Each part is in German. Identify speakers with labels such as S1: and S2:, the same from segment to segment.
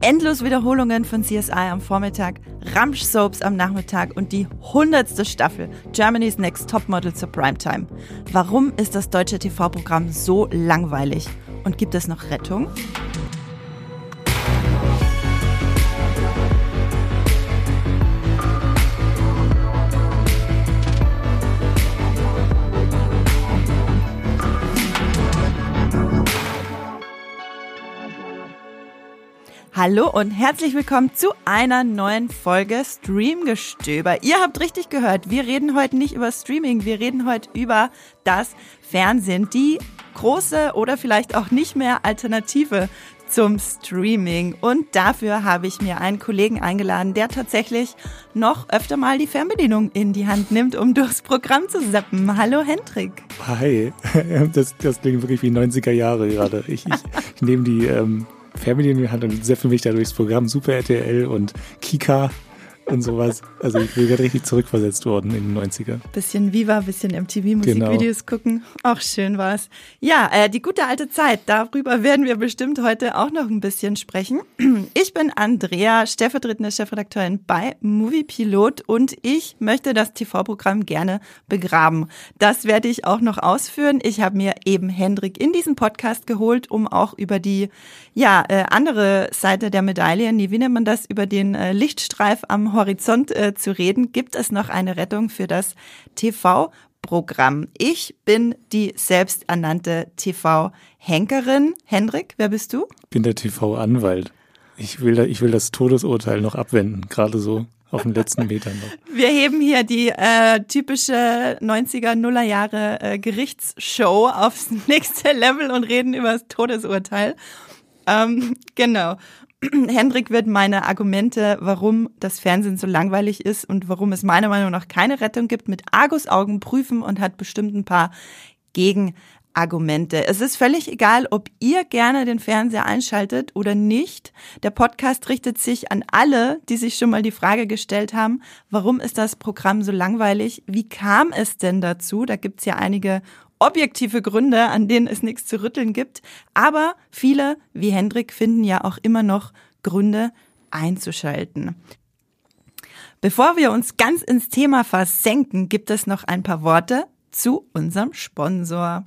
S1: endlos Wiederholungen von CSI am Vormittag, Ramsch-Soaps am Nachmittag und die hundertste Staffel Germany's Next Topmodel zur Primetime. Warum ist das deutsche TV-Programm so langweilig? Und gibt es noch Rettung? Hallo und herzlich willkommen zu einer neuen Folge Streamgestöber. Ihr habt richtig gehört, wir reden heute nicht über Streaming, wir reden heute über das Fernsehen, die große oder vielleicht auch nicht mehr Alternative zum Streaming. Und dafür habe ich mir einen Kollegen eingeladen, der tatsächlich noch öfter mal die Fernbedienung in die Hand nimmt, um durchs Programm zu zappen. Hallo Hendrik.
S2: Hi, das, das klingt wirklich wie 90er Jahre gerade. Ich, ich, ich nehme die ähm, In die Hand und für mich da durchs Programm Super RTL und Kika und sowas. Also ich bin gerade richtig zurückversetzt worden in den 90er.
S1: Bisschen Viva, bisschen MTV-Musikvideos genau. gucken. Auch schön war's. Ja, äh, die gute alte Zeit, darüber werden wir bestimmt heute auch noch ein bisschen sprechen. Ich bin Andrea, stellvertretende Chefredakteurin bei Movie Pilot und ich möchte das TV-Programm gerne begraben. Das werde ich auch noch ausführen. Ich habe mir eben Hendrik in diesen Podcast geholt, um auch über die ja, äh, andere Seite der Medaille, wie nennt man das, über den äh, Lichtstreif am Horizont äh, zu reden, gibt es noch eine Rettung für das TV. Programm. Ich bin die selbsternannte TV-Henkerin. Hendrik, wer bist du?
S2: Ich bin der TV-Anwalt. Ich will, ich will das Todesurteil noch abwenden, gerade so auf den letzten Metern noch.
S1: Wir heben hier die äh, typische 90er, Nuller Jahre äh, Gerichtsshow aufs nächste Level und reden über das Todesurteil. Ähm, genau. Hendrik wird meine Argumente, warum das Fernsehen so langweilig ist und warum es meiner Meinung nach keine Rettung gibt, mit Argusaugen prüfen und hat bestimmt ein paar Gegenargumente. Es ist völlig egal, ob ihr gerne den Fernseher einschaltet oder nicht. Der Podcast richtet sich an alle, die sich schon mal die Frage gestellt haben, warum ist das Programm so langweilig? Wie kam es denn dazu? Da gibt's ja einige objektive Gründe, an denen es nichts zu rütteln gibt. Aber viele, wie Hendrik, finden ja auch immer noch Gründe einzuschalten. Bevor wir uns ganz ins Thema versenken, gibt es noch ein paar Worte zu unserem Sponsor.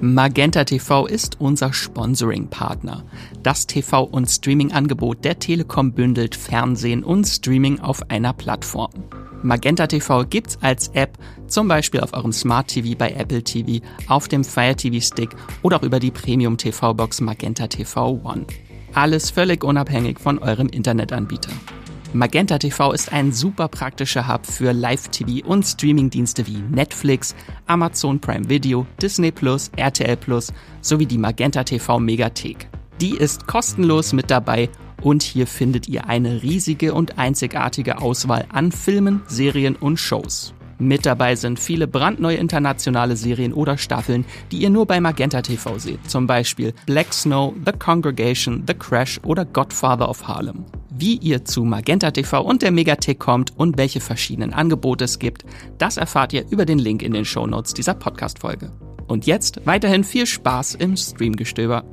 S3: Magenta TV ist unser Sponsoring-Partner. Das TV- und Streaming-Angebot der Telekom bündelt Fernsehen und Streaming auf einer Plattform. Magenta TV gibt's als App, zum Beispiel auf eurem Smart TV bei Apple TV, auf dem Fire TV Stick oder auch über die Premium TV Box Magenta TV One. Alles völlig unabhängig von eurem Internetanbieter. Magenta TV ist ein super praktischer Hub für Live-TV und Streamingdienste wie Netflix, Amazon Prime Video, Disney Plus, RTL Plus sowie die Magenta TV Megathek. Die ist kostenlos mit dabei und hier findet ihr eine riesige und einzigartige Auswahl an Filmen, Serien und Shows. Mit dabei sind viele brandneue internationale Serien oder Staffeln, die ihr nur bei Magenta TV seht. Zum Beispiel Black Snow, The Congregation, The Crash oder Godfather of Harlem. Wie ihr zu Magenta TV und der Megathek kommt und welche verschiedenen Angebote es gibt, das erfahrt ihr über den Link in den Show Notes dieser Podcast-Folge. Und jetzt weiterhin viel Spaß im Streamgestöber.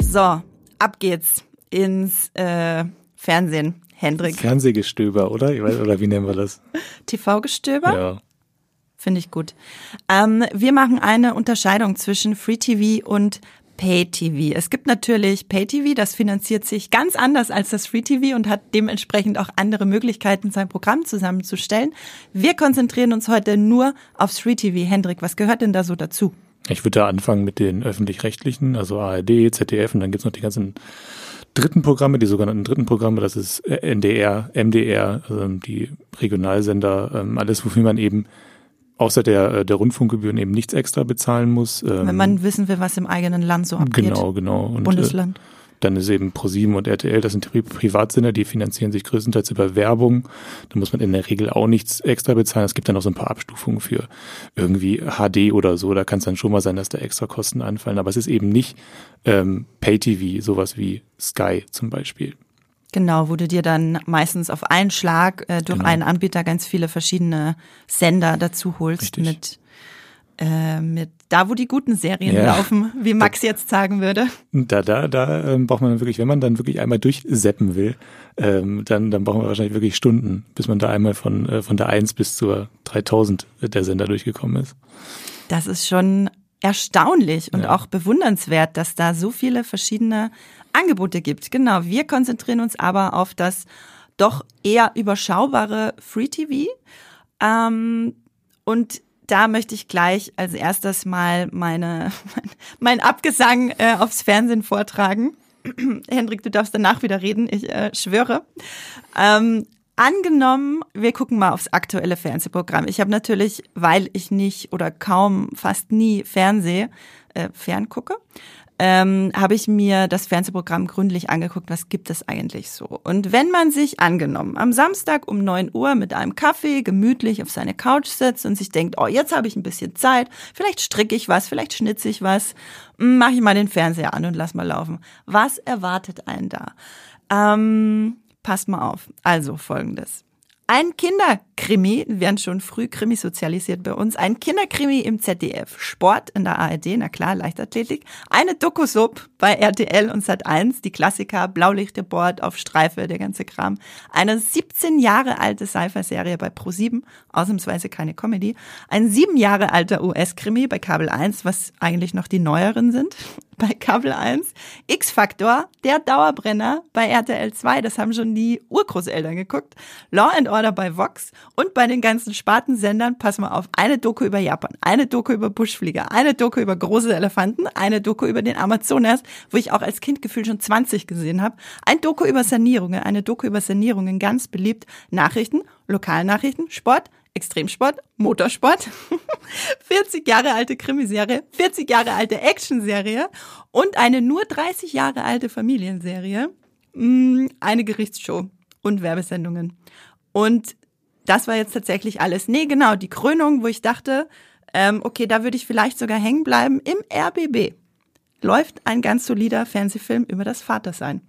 S1: So, ab geht's ins äh, Fernsehen, Hendrik.
S2: Fernsehgestöber, oder? Oder wie nennen wir das?
S1: TV-Gestöber?
S2: Ja.
S1: Finde ich gut. Ähm, wir machen eine Unterscheidung zwischen Free TV und Pay TV. Es gibt natürlich Pay TV, das finanziert sich ganz anders als das Free TV und hat dementsprechend auch andere Möglichkeiten, sein Programm zusammenzustellen. Wir konzentrieren uns heute nur aufs Free TV. Hendrik, was gehört denn da so dazu?
S2: Ich würde da anfangen mit den öffentlich-rechtlichen, also ARD, ZDF und dann gibt's noch die ganzen dritten Programme, die sogenannten dritten Programme, das ist NDR, MDR, also die Regionalsender, ähm, alles, wofür man eben außer der, äh, der Rundfunkgebühren eben nichts extra bezahlen muss.
S1: Wenn man wissen will, was im eigenen Land so abgeht.
S2: Genau, genau.
S1: Und, Bundesland.
S2: Äh, dann ist eben ProSieben und RTL, das sind Privatsender, die finanzieren sich größtenteils über Werbung. Da muss man in der Regel auch nichts extra bezahlen. Es gibt dann noch so ein paar Abstufungen für irgendwie HD oder so. Da kann es dann schon mal sein, dass da extra Kosten anfallen. Aber es ist eben nicht ähm, Pay-TV, sowas wie Sky zum Beispiel.
S1: Genau, wo du dir dann meistens auf einen Schlag äh, durch genau. einen Anbieter ganz viele verschiedene Sender dazu holst
S2: Richtig.
S1: mit äh, mit da, wo die guten Serien ja. laufen, wie Max da, jetzt sagen würde.
S2: Da, da, da ähm, braucht man wirklich, wenn man dann wirklich einmal durchseppen will, ähm, dann, dann brauchen wir wahrscheinlich wirklich Stunden, bis man da einmal von, äh, von der 1 bis zur 3000 der Sender durchgekommen ist.
S1: Das ist schon erstaunlich und ja. auch bewundernswert, dass da so viele verschiedene Angebote gibt. Genau, wir konzentrieren uns aber auf das doch eher überschaubare Free TV. Ähm, und da möchte ich gleich als erstes mal meine, mein Abgesang äh, aufs Fernsehen vortragen. Hendrik, du darfst danach wieder reden, ich äh, schwöre. Ähm, angenommen, wir gucken mal aufs aktuelle Fernsehprogramm. Ich habe natürlich, weil ich nicht oder kaum fast nie Fernseh, äh, ferngucke, ähm, habe ich mir das Fernsehprogramm gründlich angeguckt, was gibt es eigentlich so. Und wenn man sich angenommen am Samstag um neun Uhr mit einem Kaffee gemütlich auf seine Couch setzt und sich denkt, oh, jetzt habe ich ein bisschen Zeit, vielleicht stricke ich was, vielleicht schnitze ich was, hm, mache ich mal den Fernseher an und lass mal laufen. Was erwartet einen da? Ähm, passt mal auf. Also folgendes. Ein Kinderkrimi, wir werden schon früh Krimi sozialisiert bei uns, ein Kinderkrimi im ZDF, Sport in der ARD, na klar, Leichtathletik, eine Dokusub bei RTL und Sat1, die Klassiker, Blaulichtreport auf Streife, der ganze Kram, eine 17 Jahre alte Sci-Fi-Serie bei Pro7, ausnahmsweise keine Comedy, ein sieben Jahre alter US-Krimi bei Kabel 1, was eigentlich noch die neueren sind, bei Kabel 1, X-Factor, der Dauerbrenner bei RTL 2, das haben schon die Urgroßeltern geguckt, Law and Order bei Vox und bei den ganzen Spartensendern, pass mal auf, eine Doku über Japan, eine Doku über Buschflieger, eine Doku über große Elefanten, eine Doku über den Amazonas, wo ich auch als Kind gefühlt schon 20 gesehen habe, ein Doku über Sanierungen, eine Doku über Sanierungen, ganz beliebt, Nachrichten, Lokalnachrichten, Sport, Extremsport, Motorsport, 40 Jahre alte Krimiserie, 40 Jahre alte Actionserie und eine nur 30 Jahre alte Familienserie, mm, eine Gerichtsshow und Werbesendungen. Und das war jetzt tatsächlich alles. Nee, genau, die Krönung, wo ich dachte, ähm, okay, da würde ich vielleicht sogar hängen bleiben, im RBB läuft ein ganz solider Fernsehfilm über das Vatersein.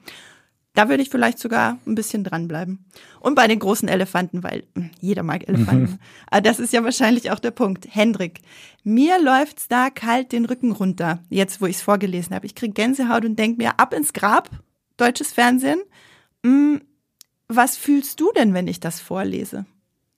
S1: Da würde ich vielleicht sogar ein bisschen dranbleiben. Und bei den großen Elefanten, weil hm, jeder mag Elefanten. Mhm. Aber das ist ja wahrscheinlich auch der Punkt. Hendrik, mir läuft's da kalt den Rücken runter, jetzt wo ich's vorgelesen habe. Ich krieg Gänsehaut und denk mir, ab ins Grab, deutsches Fernsehen. Hm, was fühlst du denn, wenn ich das vorlese?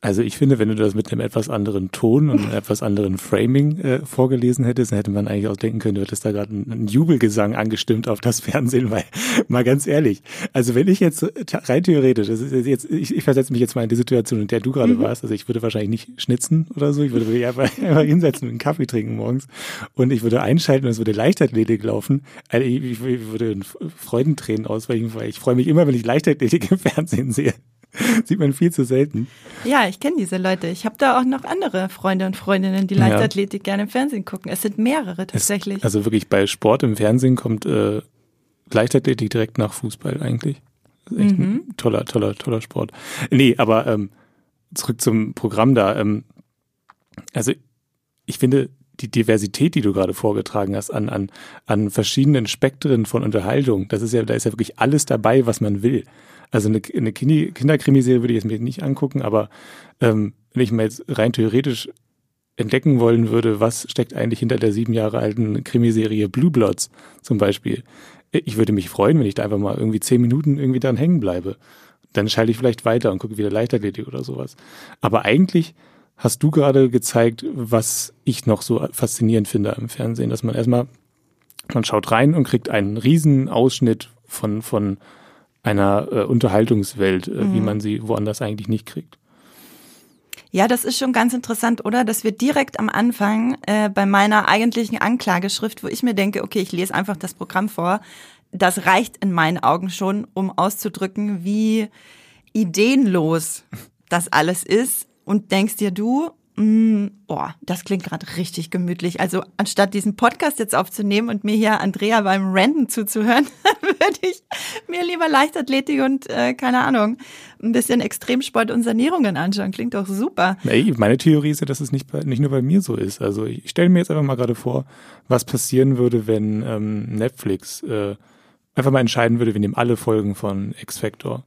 S2: Also ich finde, wenn du das mit einem etwas anderen Ton und einem etwas anderen Framing äh, vorgelesen hättest, dann hätte man eigentlich auch denken können, du hättest da gerade einen, einen Jubelgesang angestimmt auf das Fernsehen, weil mal ganz ehrlich, also wenn ich jetzt rein theoretisch, das ist jetzt, ich, ich versetze mich jetzt mal in die Situation, in der du gerade mhm. warst, also ich würde wahrscheinlich nicht schnitzen oder so, ich würde mich einfach, einfach hinsetzen und einen Kaffee trinken morgens und ich würde einschalten und es würde Leichtathletik laufen. Also ich, ich, ich würde Freudentränen ausweichen, weil ich freue mich immer, wenn ich Leichtathletik im Fernsehen sehe. Sieht man viel zu selten.
S1: Ja, ich kenne diese Leute. Ich habe da auch noch andere Freunde und Freundinnen, die Leichtathletik ja. gerne im Fernsehen gucken. Es sind mehrere tatsächlich.
S2: Es, also wirklich bei Sport im Fernsehen kommt äh, Leichtathletik direkt nach Fußball eigentlich. echt mhm. ein toller, toller, toller Sport. Nee, aber ähm, zurück zum Programm da. Ähm, also ich finde, die Diversität, die du gerade vorgetragen hast, an, an, an verschiedenen Spektren von Unterhaltung, das ist ja, da ist ja wirklich alles dabei, was man will. Also eine, eine Kinderkrimiserie würde ich jetzt mir nicht angucken, aber ähm, wenn ich mir jetzt rein theoretisch entdecken wollen würde, was steckt eigentlich hinter der sieben Jahre alten Krimiserie Blue Bloods zum Beispiel. Ich würde mich freuen, wenn ich da einfach mal irgendwie zehn Minuten irgendwie dran hängen bleibe. Dann schalte ich vielleicht weiter und gucke wieder Leichtathletik oder sowas. Aber eigentlich hast du gerade gezeigt, was ich noch so faszinierend finde im Fernsehen, dass man erstmal, man schaut rein und kriegt einen riesen Ausschnitt von, von einer äh, Unterhaltungswelt, äh, mhm. wie man sie woanders eigentlich nicht kriegt.
S1: Ja, das ist schon ganz interessant, oder? Dass wir direkt am Anfang äh, bei meiner eigentlichen Anklageschrift, wo ich mir denke, okay, ich lese einfach das Programm vor, das reicht in meinen Augen schon, um auszudrücken, wie ideenlos das alles ist. Und denkst dir du, Mm, boah, das klingt gerade richtig gemütlich. Also anstatt diesen Podcast jetzt aufzunehmen und mir hier Andrea beim Renten zuzuhören, würde ich mir lieber Leichtathletik und äh, keine Ahnung, ein bisschen Extremsport und Sanierungen anschauen. Klingt doch super.
S2: Ey, meine Theorie ist ja, dass es nicht, bei, nicht nur bei mir so ist. Also ich stelle mir jetzt einfach mal gerade vor, was passieren würde, wenn ähm, Netflix äh, einfach mal entscheiden würde, wir nehmen alle Folgen von X Factor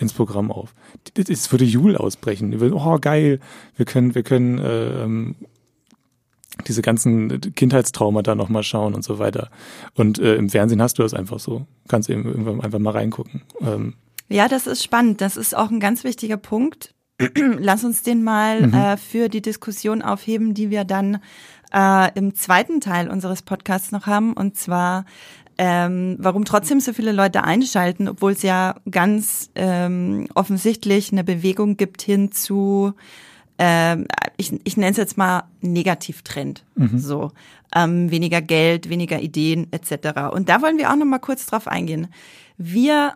S2: ins Programm auf. Es würde Jul ausbrechen. Oh, geil. Wir können, wir können äh, ähm, diese ganzen Kindheitstraumata nochmal schauen und so weiter. Und äh, im Fernsehen hast du das einfach so. Kannst eben irgendwann einfach mal reingucken. Ähm.
S1: Ja, das ist spannend. Das ist auch ein ganz wichtiger Punkt. Lass uns den mal mhm. äh, für die Diskussion aufheben, die wir dann äh, im zweiten Teil unseres Podcasts noch haben. Und zwar ähm, warum trotzdem so viele Leute einschalten, obwohl es ja ganz ähm, offensichtlich eine Bewegung gibt hin zu ähm, ich, ich nenne es jetzt mal Negativtrend. Mhm. So ähm, weniger Geld, weniger Ideen etc. Und da wollen wir auch noch mal kurz drauf eingehen. Wir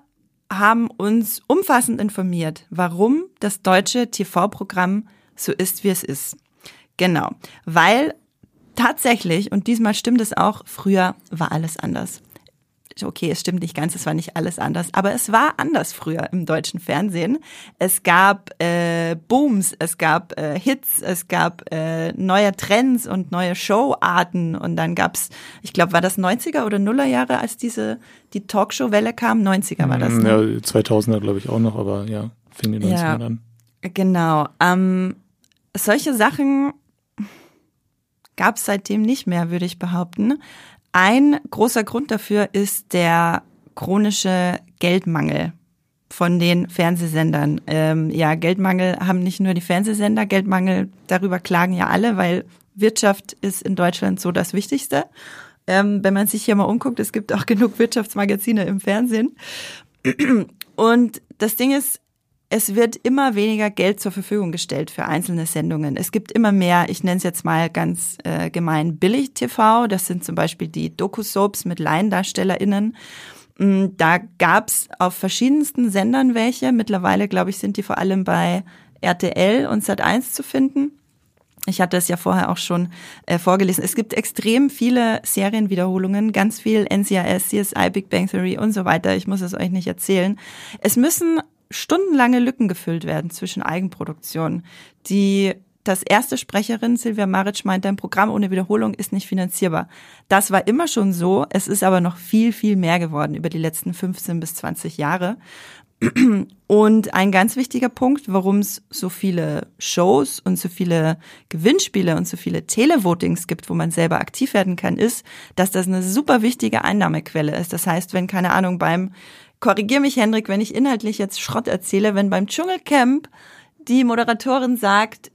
S1: haben uns umfassend informiert, warum das deutsche TV-Programm so ist, wie es ist. Genau, weil tatsächlich, und diesmal stimmt es auch, früher war alles anders okay, es stimmt nicht ganz, es war nicht alles anders, aber es war anders früher im deutschen Fernsehen. Es gab äh, Booms, es gab äh, Hits, es gab äh, neue Trends und neue Showarten und dann gab's, ich glaube, war das 90er oder Nuller Jahre, als diese die Talkshow-Welle kam? 90er war das.
S2: Ne? Ja, 2000er glaube ich auch noch, aber ja, fing die 90er ja, an.
S1: Genau. Ähm, solche Sachen gab es seitdem nicht mehr, würde ich behaupten. Ein großer Grund dafür ist der chronische Geldmangel von den Fernsehsendern. Ähm, ja, Geldmangel haben nicht nur die Fernsehsender, Geldmangel, darüber klagen ja alle, weil Wirtschaft ist in Deutschland so das Wichtigste. Ähm, wenn man sich hier mal umguckt, es gibt auch genug Wirtschaftsmagazine im Fernsehen. Und das Ding ist, es wird immer weniger Geld zur Verfügung gestellt für einzelne Sendungen. Es gibt immer mehr, ich nenne es jetzt mal ganz äh, gemein, Billig-TV. Das sind zum Beispiel die Doku-Soaps mit LaiendarstellerInnen. Mm, da gab's auf verschiedensten Sendern welche. Mittlerweile, glaube ich, sind die vor allem bei RTL und Sat1 zu finden. Ich hatte es ja vorher auch schon äh, vorgelesen. Es gibt extrem viele Serienwiederholungen, ganz viel NCIS, CSI, Big Bang Theory und so weiter. Ich muss es euch nicht erzählen. Es müssen stundenlange Lücken gefüllt werden zwischen Eigenproduktionen. Die das erste Sprecherin Silvia Maric meint, ein Programm ohne Wiederholung ist nicht finanzierbar. Das war immer schon so. Es ist aber noch viel, viel mehr geworden über die letzten 15 bis 20 Jahre. Und ein ganz wichtiger Punkt, warum es so viele Shows und so viele Gewinnspiele und so viele Televotings gibt, wo man selber aktiv werden kann, ist, dass das eine super wichtige Einnahmequelle ist. Das heißt, wenn, keine Ahnung, beim korrigier mich, Hendrik, wenn ich inhaltlich jetzt Schrott erzähle, wenn beim Dschungelcamp die Moderatorin sagt,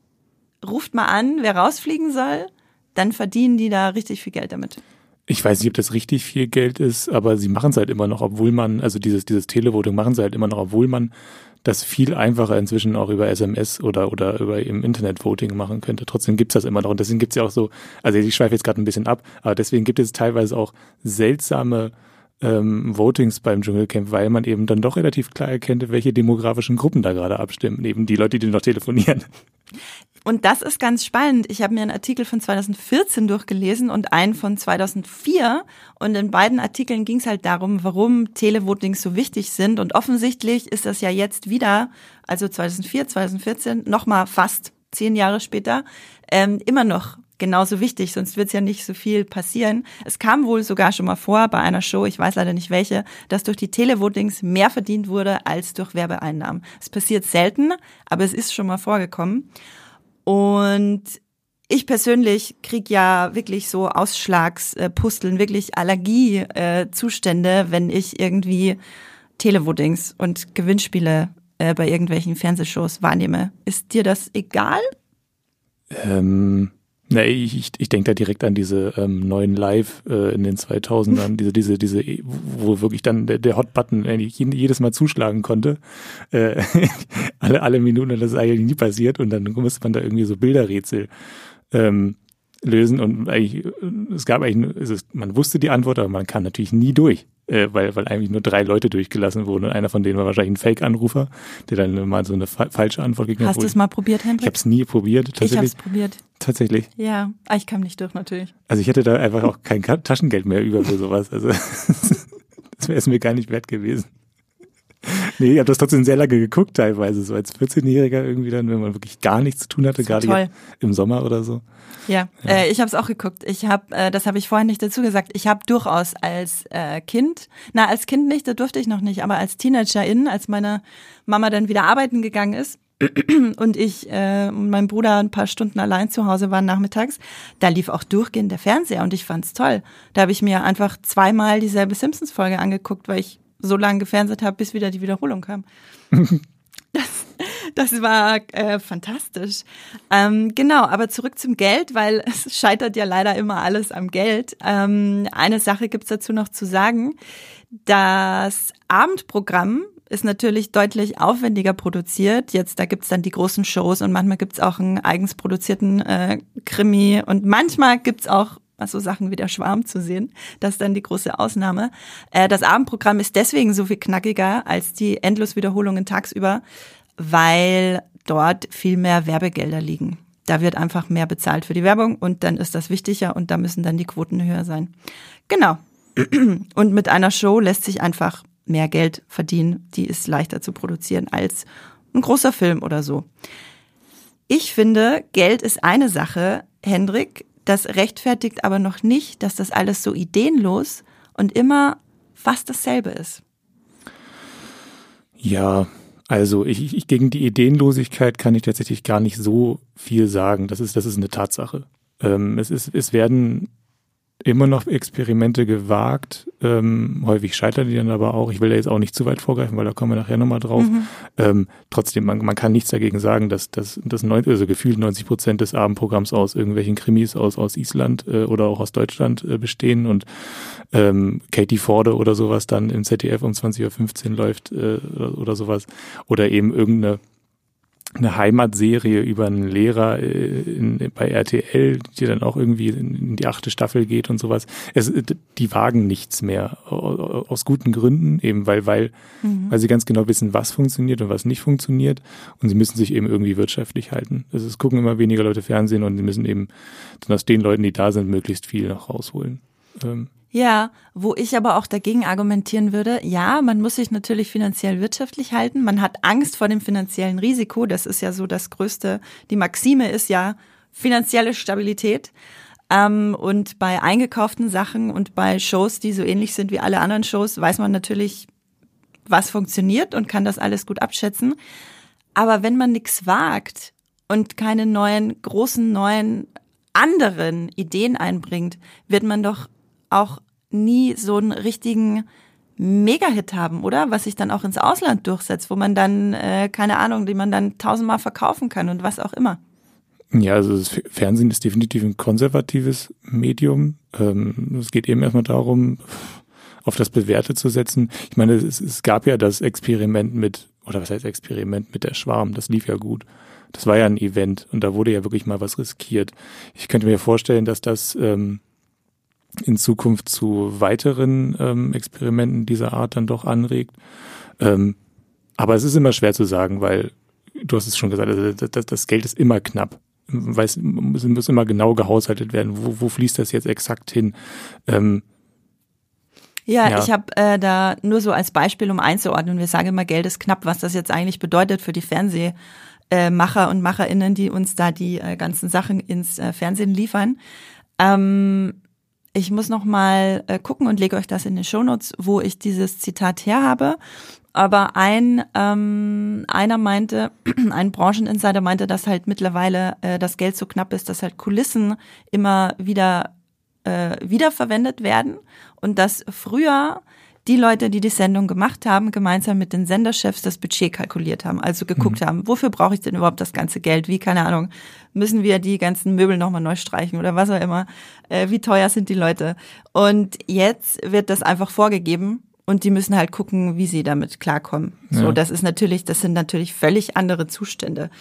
S1: ruft mal an, wer rausfliegen soll, dann verdienen die da richtig viel Geld damit.
S2: Ich weiß nicht, ob das richtig viel Geld ist, aber sie machen es halt immer noch, obwohl man, also dieses, dieses Televoting machen sie halt immer noch, obwohl man das viel einfacher inzwischen auch über SMS oder, oder über im Internet Voting machen könnte. Trotzdem gibt's das immer noch. Und deswegen gibt's ja auch so, also ich schweife jetzt gerade ein bisschen ab, aber deswegen gibt es teilweise auch seltsame ähm, Votings beim Dschungelcamp, weil man eben dann doch relativ klar erkennt, welche demografischen Gruppen da gerade abstimmen, eben die Leute, die noch telefonieren.
S1: Und das ist ganz spannend. Ich habe mir einen Artikel von 2014 durchgelesen und einen von 2004. Und in beiden Artikeln ging es halt darum, warum Televotings so wichtig sind. Und offensichtlich ist das ja jetzt wieder, also 2004, 2014, nochmal fast zehn Jahre später, ähm, immer noch genauso wichtig, sonst wird es ja nicht so viel passieren. Es kam wohl sogar schon mal vor bei einer Show, ich weiß leider nicht welche, dass durch die Televotings mehr verdient wurde als durch Werbeeinnahmen. Es passiert selten, aber es ist schon mal vorgekommen. Und ich persönlich krieg ja wirklich so Ausschlagspusteln, wirklich Allergiezustände, wenn ich irgendwie Televotings und Gewinnspiele äh, bei irgendwelchen Fernsehshows wahrnehme. Ist dir das egal?
S2: Ähm, Nee, ich, ich, ich denke da direkt an diese ähm, neuen Live äh, in den 2000ern, diese, diese, diese, wo wirklich dann der, der Hot-Button jedes Mal zuschlagen konnte. Äh, alle, alle Minuten, das ist eigentlich nie passiert und dann musste man da irgendwie so Bilderrätsel ähm, lösen und eigentlich, es gab eigentlich, es ist, man wusste die Antwort, aber man kam natürlich nie durch äh, weil, weil eigentlich nur drei Leute durchgelassen wurden und einer von denen war wahrscheinlich ein Fake-Anrufer, der dann mal so eine fa falsche Antwort gegeben
S1: hat. Hast du es mal probiert, Hendrik?
S2: Ich habe es nie probiert. Tatsächlich. Ich habe
S1: es probiert.
S2: Tatsächlich.
S1: Ja, ah, ich kam nicht durch natürlich.
S2: Also ich hätte da einfach auch kein Taschengeld mehr über für sowas. Also das wäre es mir gar nicht wert gewesen. Nee, ich habe das trotzdem sehr lange geguckt teilweise, so als 14-Jähriger irgendwie dann, wenn man wirklich gar nichts zu tun hatte, gerade im Sommer oder so.
S1: Ja, ja. Äh, ich habe es auch geguckt. Ich habe, äh, das habe ich vorhin nicht dazu gesagt, ich habe durchaus als äh, Kind, na als Kind nicht, da durfte ich noch nicht, aber als Teenagerin, als meine Mama dann wieder arbeiten gegangen ist, und ich äh, und mein Bruder ein paar Stunden allein zu Hause waren nachmittags, da lief auch durchgehend der Fernseher und ich fand's toll. Da habe ich mir einfach zweimal dieselbe Simpsons-Folge angeguckt, weil ich so lange gefernseht habe, bis wieder die Wiederholung kam. Das, das war äh, fantastisch. Ähm, genau, aber zurück zum Geld, weil es scheitert ja leider immer alles am Geld. Ähm, eine Sache gibt's dazu noch zu sagen. Das Abendprogramm ist natürlich deutlich aufwendiger produziert. Jetzt, da gibt's dann die großen Shows und manchmal gibt's auch einen eigens produzierten äh, Krimi und manchmal gibt's auch so Sachen wie der Schwarm zu sehen. Das ist dann die große Ausnahme. Äh, das Abendprogramm ist deswegen so viel knackiger als die Endloswiederholungen tagsüber, weil dort viel mehr Werbegelder liegen. Da wird einfach mehr bezahlt für die Werbung und dann ist das wichtiger und da müssen dann die Quoten höher sein. Genau. Und mit einer Show lässt sich einfach mehr Geld verdienen. Die ist leichter zu produzieren als ein großer Film oder so. Ich finde, Geld ist eine Sache, Hendrik. Das rechtfertigt aber noch nicht, dass das alles so ideenlos und immer fast dasselbe ist.
S2: Ja, also ich, ich gegen die Ideenlosigkeit kann ich tatsächlich gar nicht so viel sagen. Das ist, das ist eine Tatsache. Ähm, es, ist, es werden immer noch Experimente gewagt. Ähm, häufig scheitern die dann aber auch. Ich will da jetzt auch nicht zu weit vorgreifen, weil da kommen wir nachher nochmal drauf. Mhm. Ähm, trotzdem, man, man kann nichts dagegen sagen, dass, neun, also gefühlt 90 Prozent des Abendprogramms aus irgendwelchen Krimis aus, aus Island äh, oder auch aus Deutschland äh, bestehen und ähm, Katie Forde oder sowas dann im ZDF um 20.15 Uhr läuft äh, oder, oder sowas. Oder eben irgendeine eine Heimatserie über einen Lehrer äh, in, bei RTL, die dann auch irgendwie in die achte Staffel geht und sowas. Es, die wagen nichts mehr aus guten Gründen, eben weil weil mhm. weil sie ganz genau wissen, was funktioniert und was nicht funktioniert und sie müssen sich eben irgendwie wirtschaftlich halten. Also es gucken immer weniger Leute Fernsehen und sie müssen eben dann aus den Leuten, die da sind, möglichst viel noch rausholen. Ähm,
S1: ja, wo ich aber auch dagegen argumentieren würde, ja, man muss sich natürlich finanziell wirtschaftlich halten. Man hat Angst vor dem finanziellen Risiko. Das ist ja so das Größte. Die Maxime ist ja finanzielle Stabilität. Ähm, und bei eingekauften Sachen und bei Shows, die so ähnlich sind wie alle anderen Shows, weiß man natürlich, was funktioniert und kann das alles gut abschätzen. Aber wenn man nichts wagt und keine neuen, großen, neuen, anderen Ideen einbringt, wird man doch auch nie so einen richtigen Mega-Hit haben, oder? Was sich dann auch ins Ausland durchsetzt, wo man dann, äh, keine Ahnung, die man dann tausendmal verkaufen kann und was auch immer.
S2: Ja, also das Fernsehen ist definitiv ein konservatives Medium. Ähm, es geht eben erstmal darum, auf das Bewährte zu setzen. Ich meine, es, es gab ja das Experiment mit, oder was heißt Experiment mit der Schwarm, das lief ja gut. Das war ja ein Event und da wurde ja wirklich mal was riskiert. Ich könnte mir vorstellen, dass das ähm, in Zukunft zu weiteren ähm, Experimenten dieser Art dann doch anregt. Ähm, aber es ist immer schwer zu sagen, weil du hast es schon gesagt, also das, das Geld ist immer knapp. Weiß, es muss immer genau gehaushaltet werden. Wo, wo fließt das jetzt exakt hin? Ähm,
S1: ja, ja, ich habe äh, da nur so als Beispiel, um einzuordnen, wir sagen immer, Geld ist knapp, was das jetzt eigentlich bedeutet für die Fernsehmacher und Macherinnen, die uns da die äh, ganzen Sachen ins äh, Fernsehen liefern. Ähm, ich muss noch mal äh, gucken und lege euch das in den Shownotes, wo ich dieses Zitat her habe. Aber ein ähm, einer meinte, ein Brancheninsider meinte, dass halt mittlerweile äh, das Geld so knapp ist, dass halt Kulissen immer wieder äh, wiederverwendet werden und dass früher die Leute, die die Sendung gemacht haben, gemeinsam mit den Senderchefs das Budget kalkuliert haben, also geguckt mhm. haben, wofür brauche ich denn überhaupt das ganze Geld? Wie, keine Ahnung, müssen wir die ganzen Möbel nochmal neu streichen oder was auch immer? Äh, wie teuer sind die Leute? Und jetzt wird das einfach vorgegeben und die müssen halt gucken, wie sie damit klarkommen. Ja. So, das ist natürlich, das sind natürlich völlig andere Zustände.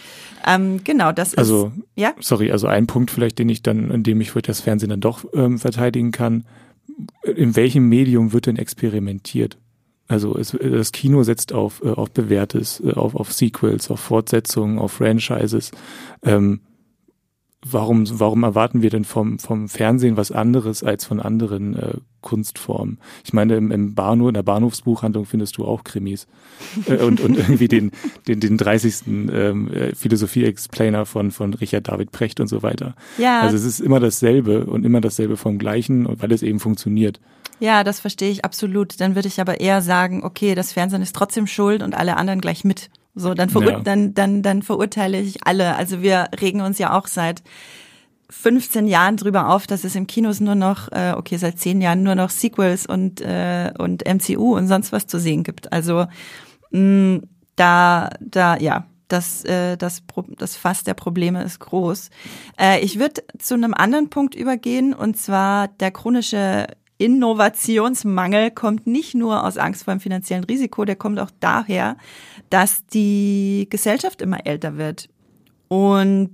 S1: Ähm, genau, das
S2: also, ist. Ja. Sorry, also ein Punkt vielleicht, den ich dann, in dem ich für das Fernsehen dann doch ähm, verteidigen kann in welchem Medium wird denn experimentiert? Also es, das Kino setzt auf, äh, auf Bewährtes, äh, auf, auf Sequels, auf Fortsetzungen, auf Franchises. Ähm, warum, warum erwarten wir denn vom, vom Fernsehen was anderes als von anderen äh, Kunstformen? Ich meine, im, im Bahnhof, in der Bahnhofsbuchhandlung findest du auch Krimis. äh, und, und irgendwie den, den, den 30. Ähm, äh, Philosophie-Explainer von, von Richard David Precht und so weiter. Ja. Also es ist immer dasselbe und immer dasselbe vom Gleichen, weil es eben funktioniert.
S1: Ja, das verstehe ich absolut. Dann würde ich aber eher sagen, okay, das Fernsehen ist trotzdem schuld und alle anderen gleich mit. So, dann, verur ja. dann, dann, dann verurteile ich alle. Also wir regen uns ja auch seit 15 Jahren drüber auf, dass es im Kinos nur noch, äh, okay, seit 10 Jahren nur noch Sequels und, äh, und MCU und sonst was zu sehen gibt. Also mh, da, da, ja, das, äh, das, das Fass der Probleme ist groß. Äh, ich würde zu einem anderen Punkt übergehen, und zwar der chronische Innovationsmangel kommt nicht nur aus Angst vor dem finanziellen Risiko, der kommt auch daher, dass die Gesellschaft immer älter wird. Und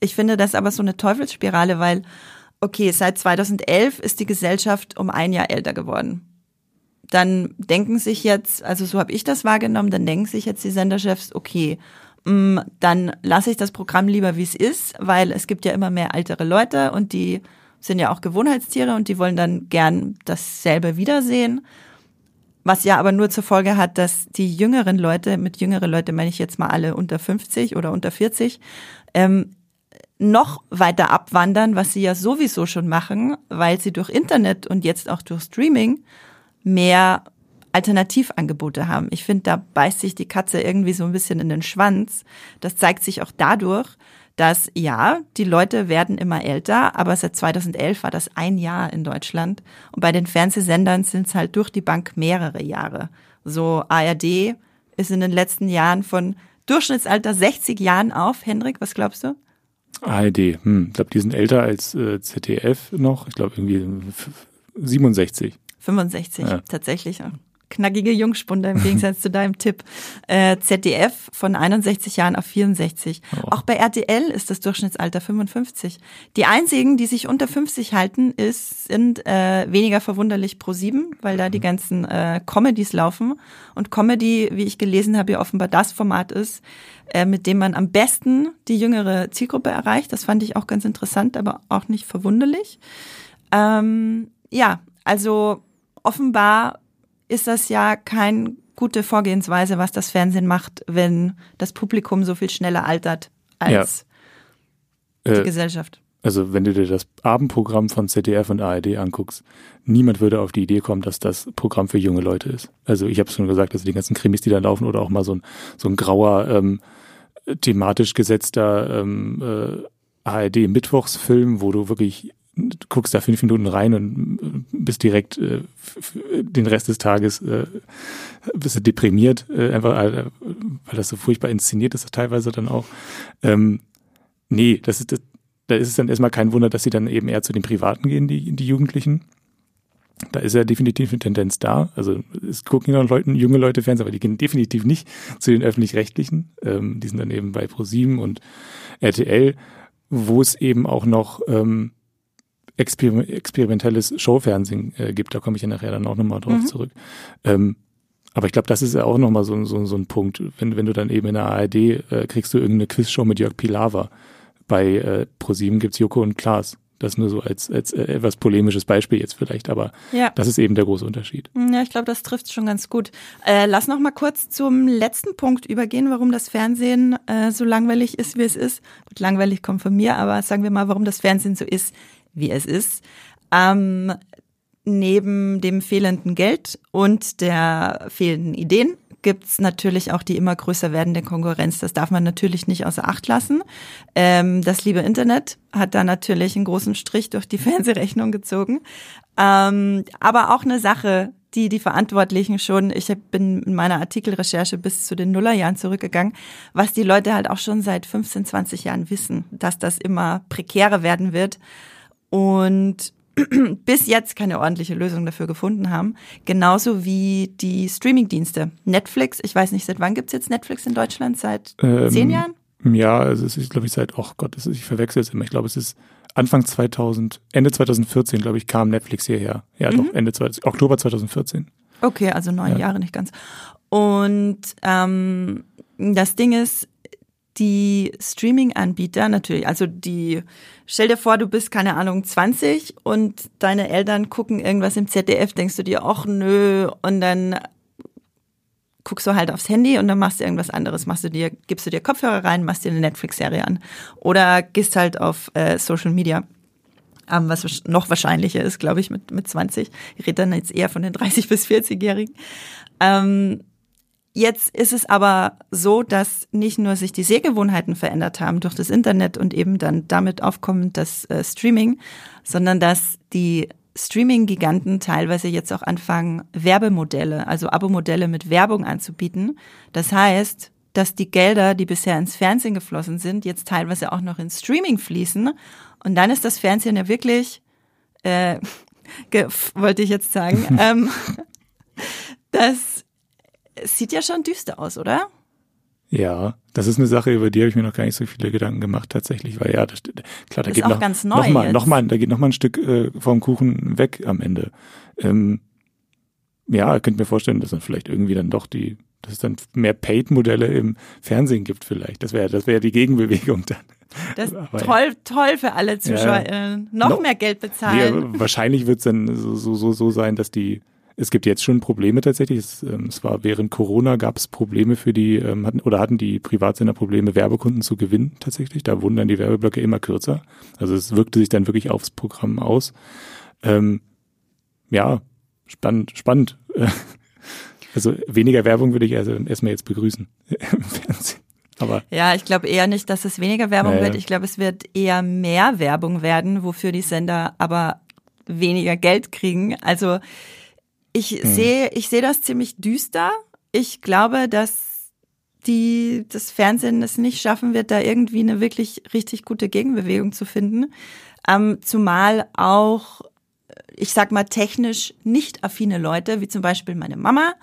S1: ich finde das aber so eine Teufelsspirale, weil, okay, seit 2011 ist die Gesellschaft um ein Jahr älter geworden. Dann denken sich jetzt, also so habe ich das wahrgenommen, dann denken sich jetzt die Senderchefs, okay, mm, dann lasse ich das Programm lieber, wie es ist, weil es gibt ja immer mehr ältere Leute und die sind ja auch Gewohnheitstiere und die wollen dann gern dasselbe wiedersehen. Was ja aber nur zur Folge hat, dass die jüngeren Leute, mit jüngere Leute meine ich jetzt mal alle unter 50 oder unter 40, ähm, noch weiter abwandern, was sie ja sowieso schon machen, weil sie durch Internet und jetzt auch durch Streaming mehr Alternativangebote haben. Ich finde, da beißt sich die Katze irgendwie so ein bisschen in den Schwanz. Das zeigt sich auch dadurch, dass ja, die Leute werden immer älter, aber seit 2011 war das ein Jahr in Deutschland. Und bei den Fernsehsendern sind es halt durch die Bank mehrere Jahre. So ARD ist in den letzten Jahren von Durchschnittsalter 60 Jahren auf. Hendrik, was glaubst du?
S2: ARD, hm, ich glaube, die sind älter als äh, ZDF noch. Ich glaube irgendwie 67.
S1: 65, ja. tatsächlich knackige Jungspunde im Gegensatz zu deinem Tipp. Äh, ZDF von 61 Jahren auf 64. Oh. Auch bei RTL ist das Durchschnittsalter 55. Die einzigen, die sich unter 50 halten, ist, sind äh, weniger verwunderlich pro 7, weil da die ganzen äh, Comedies laufen. Und Comedy, wie ich gelesen habe, ja offenbar das Format ist, äh, mit dem man am besten die jüngere Zielgruppe erreicht. Das fand ich auch ganz interessant, aber auch nicht verwunderlich. Ähm, ja, also offenbar ist das ja keine gute Vorgehensweise, was das Fernsehen macht, wenn das Publikum so viel schneller altert als ja. die äh, Gesellschaft.
S2: Also wenn du dir das Abendprogramm von ZDF und ARD anguckst, niemand würde auf die Idee kommen, dass das Programm für junge Leute ist. Also ich habe es schon gesagt, also die ganzen Krimis, die da laufen oder auch mal so ein, so ein grauer, ähm, thematisch gesetzter ähm, äh, ARD-Mittwochsfilm, wo du wirklich du guckst da fünf Minuten rein und äh, bist direkt äh, den Rest des Tages äh, bist du deprimiert, äh, einfach äh, weil das so furchtbar inszeniert ist teilweise dann auch. Ähm, nee, das ist das, da ist es dann erstmal kein Wunder, dass sie dann eben eher zu den Privaten gehen, die, die Jugendlichen. Da ist ja definitiv eine Tendenz da. Also es gucken ja noch Leute, junge Leute Fans, aber die gehen definitiv nicht zu den öffentlich-rechtlichen. Ähm, die sind dann eben bei ProSieben und RTL, wo es eben auch noch ähm, exper experimentelles Showfernsehen äh, gibt. Da komme ich ja nachher dann auch nochmal drauf mhm. zurück. Ähm, aber ich glaube, das ist ja auch nochmal so, so, so ein Punkt. Wenn, wenn du dann eben in der ARD äh, kriegst du irgendeine Quizshow mit Jörg Pilawa. Bei äh, ProSieben gibt's Joko und Klaas. Das nur so als, als äh, etwas polemisches Beispiel jetzt vielleicht, aber ja. das ist eben der große Unterschied.
S1: Ja, ich glaube, das trifft schon ganz gut. Äh, lass noch mal kurz zum letzten Punkt übergehen, warum das Fernsehen äh, so langweilig ist, wie es ist. Gut, langweilig kommt von mir, aber sagen wir mal, warum das Fernsehen so ist, wie es ist. Ähm, neben dem fehlenden Geld und der fehlenden Ideen gibt's natürlich auch die immer größer werdende Konkurrenz. Das darf man natürlich nicht außer Acht lassen. Ähm, das liebe Internet hat da natürlich einen großen Strich durch die Fernsehrechnung gezogen. Ähm, aber auch eine Sache, die die Verantwortlichen schon, ich bin in meiner Artikelrecherche bis zu den Nullerjahren zurückgegangen, was die Leute halt auch schon seit 15, 20 Jahren wissen, dass das immer prekärer werden wird und bis jetzt keine ordentliche Lösung dafür gefunden haben. Genauso wie die Streamingdienste. Netflix, ich weiß nicht, seit wann gibt's jetzt Netflix in Deutschland? Seit ähm, zehn Jahren?
S2: Ja, also es ist, glaube ich, seit, oh Gott, ist, ich verwechsel es immer. Ich glaube, es ist Anfang 2000, Ende 2014, glaube ich, kam Netflix hierher. Ja, mhm. doch, Ende 20, Oktober 2014.
S1: Okay, also neun ja. Jahre, nicht ganz. Und ähm, das Ding ist, die Streaming-Anbieter natürlich, also die, stell dir vor, du bist, keine Ahnung, 20 und deine Eltern gucken irgendwas im ZDF, denkst du dir, ach nö, und dann guckst du halt aufs Handy und dann machst du irgendwas anderes. Machst du dir, gibst du dir Kopfhörer rein, machst dir eine Netflix-Serie an. Oder gehst halt auf äh, Social Media. Ähm, was noch wahrscheinlicher ist, glaube ich, mit, mit 20. Ich rede dann jetzt eher von den 30- bis 40-Jährigen. Ähm, Jetzt ist es aber so, dass nicht nur sich die Sehgewohnheiten verändert haben durch das Internet und eben dann damit aufkommend das äh, Streaming, sondern dass die Streaming-Giganten teilweise jetzt auch anfangen, Werbemodelle, also Abo-Modelle mit Werbung anzubieten. Das heißt, dass die Gelder, die bisher ins Fernsehen geflossen sind, jetzt teilweise auch noch ins Streaming fließen. Und dann ist das Fernsehen ja wirklich, äh, wollte ich jetzt sagen, ähm, das sieht ja schon düster aus, oder?
S2: Ja, das ist eine Sache, über die habe ich mir noch gar nicht so viele Gedanken gemacht tatsächlich, weil ja, das, klar, da
S1: das
S2: geht
S1: auch
S2: noch,
S1: ganz neu
S2: noch mal,
S1: jetzt.
S2: noch mal, da geht noch mal ein Stück äh, vom Kuchen weg am Ende. Ähm, ja, ich könnte mir vorstellen, dass dann vielleicht irgendwie dann doch die, dass es dann mehr Paid-Modelle im Fernsehen gibt vielleicht. Das wäre, das wäre die Gegenbewegung dann.
S1: Das ist toll, toll für alle Zuschauer. Äh, noch
S2: No-
S1: mehr Geld bezahlen.
S2: wahrscheinlich wird es dann so, so, so sein, dass die, es gibt jetzt schon Probleme tatsächlich. Es, ähm, es war während Corona gab es Probleme für die, ähm, hatten, oder hatten die Privatsender Probleme, Werbekunden zu gewinnen tatsächlich. Da wurden dann die Werbeblöcke immer kürzer. Also es wirkte sich dann wirklich aufs Programm aus. Ähm, ja, spannend, spannend. Also weniger Werbung würde ich also erstmal jetzt begrüßen im Fernsehen. Aber
S1: Ja, ich glaube eher nicht, dass es weniger Werbung
S2: Naja.
S1: wird. Ich glaube, es wird eher mehr Werbung werden, wofür die Sender aber weniger Geld kriegen. Also ich
S2: Hm.
S1: sehe, ich sehe das ziemlich düster. Ich glaube, dass die, das Fernsehen es nicht schaffen wird, da irgendwie eine wirklich richtig gute Gegenbewegung zu finden. Ähm, zumal auch ich sag mal, technisch nicht affine Leute, wie zum Beispiel meine Mama,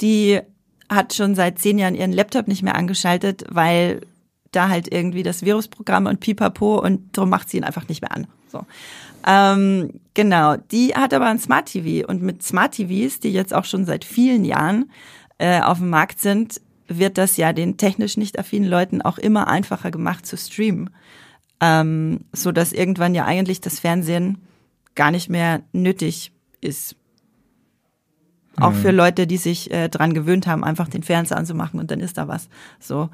S1: die hat schon seit zehn Jahren ihren Laptop nicht mehr angeschaltet, weil da halt irgendwie das Virusprogramm und Pipapo und darum macht sie ihn einfach nicht mehr an. So. Ähm, genau, die hat aber ein Smart TV und mit Smart TVs, die jetzt auch schon seit vielen Jahren äh, auf dem Markt sind, wird das ja den technisch nicht affinen Leuten auch immer einfacher gemacht zu streamen. Ähm, so dass irgendwann ja eigentlich das Fernsehen gar nicht mehr nötig ist. Auch für Leute, die sich äh, dran gewöhnt haben, einfach den Fernseher anzumachen und dann ist da was. So.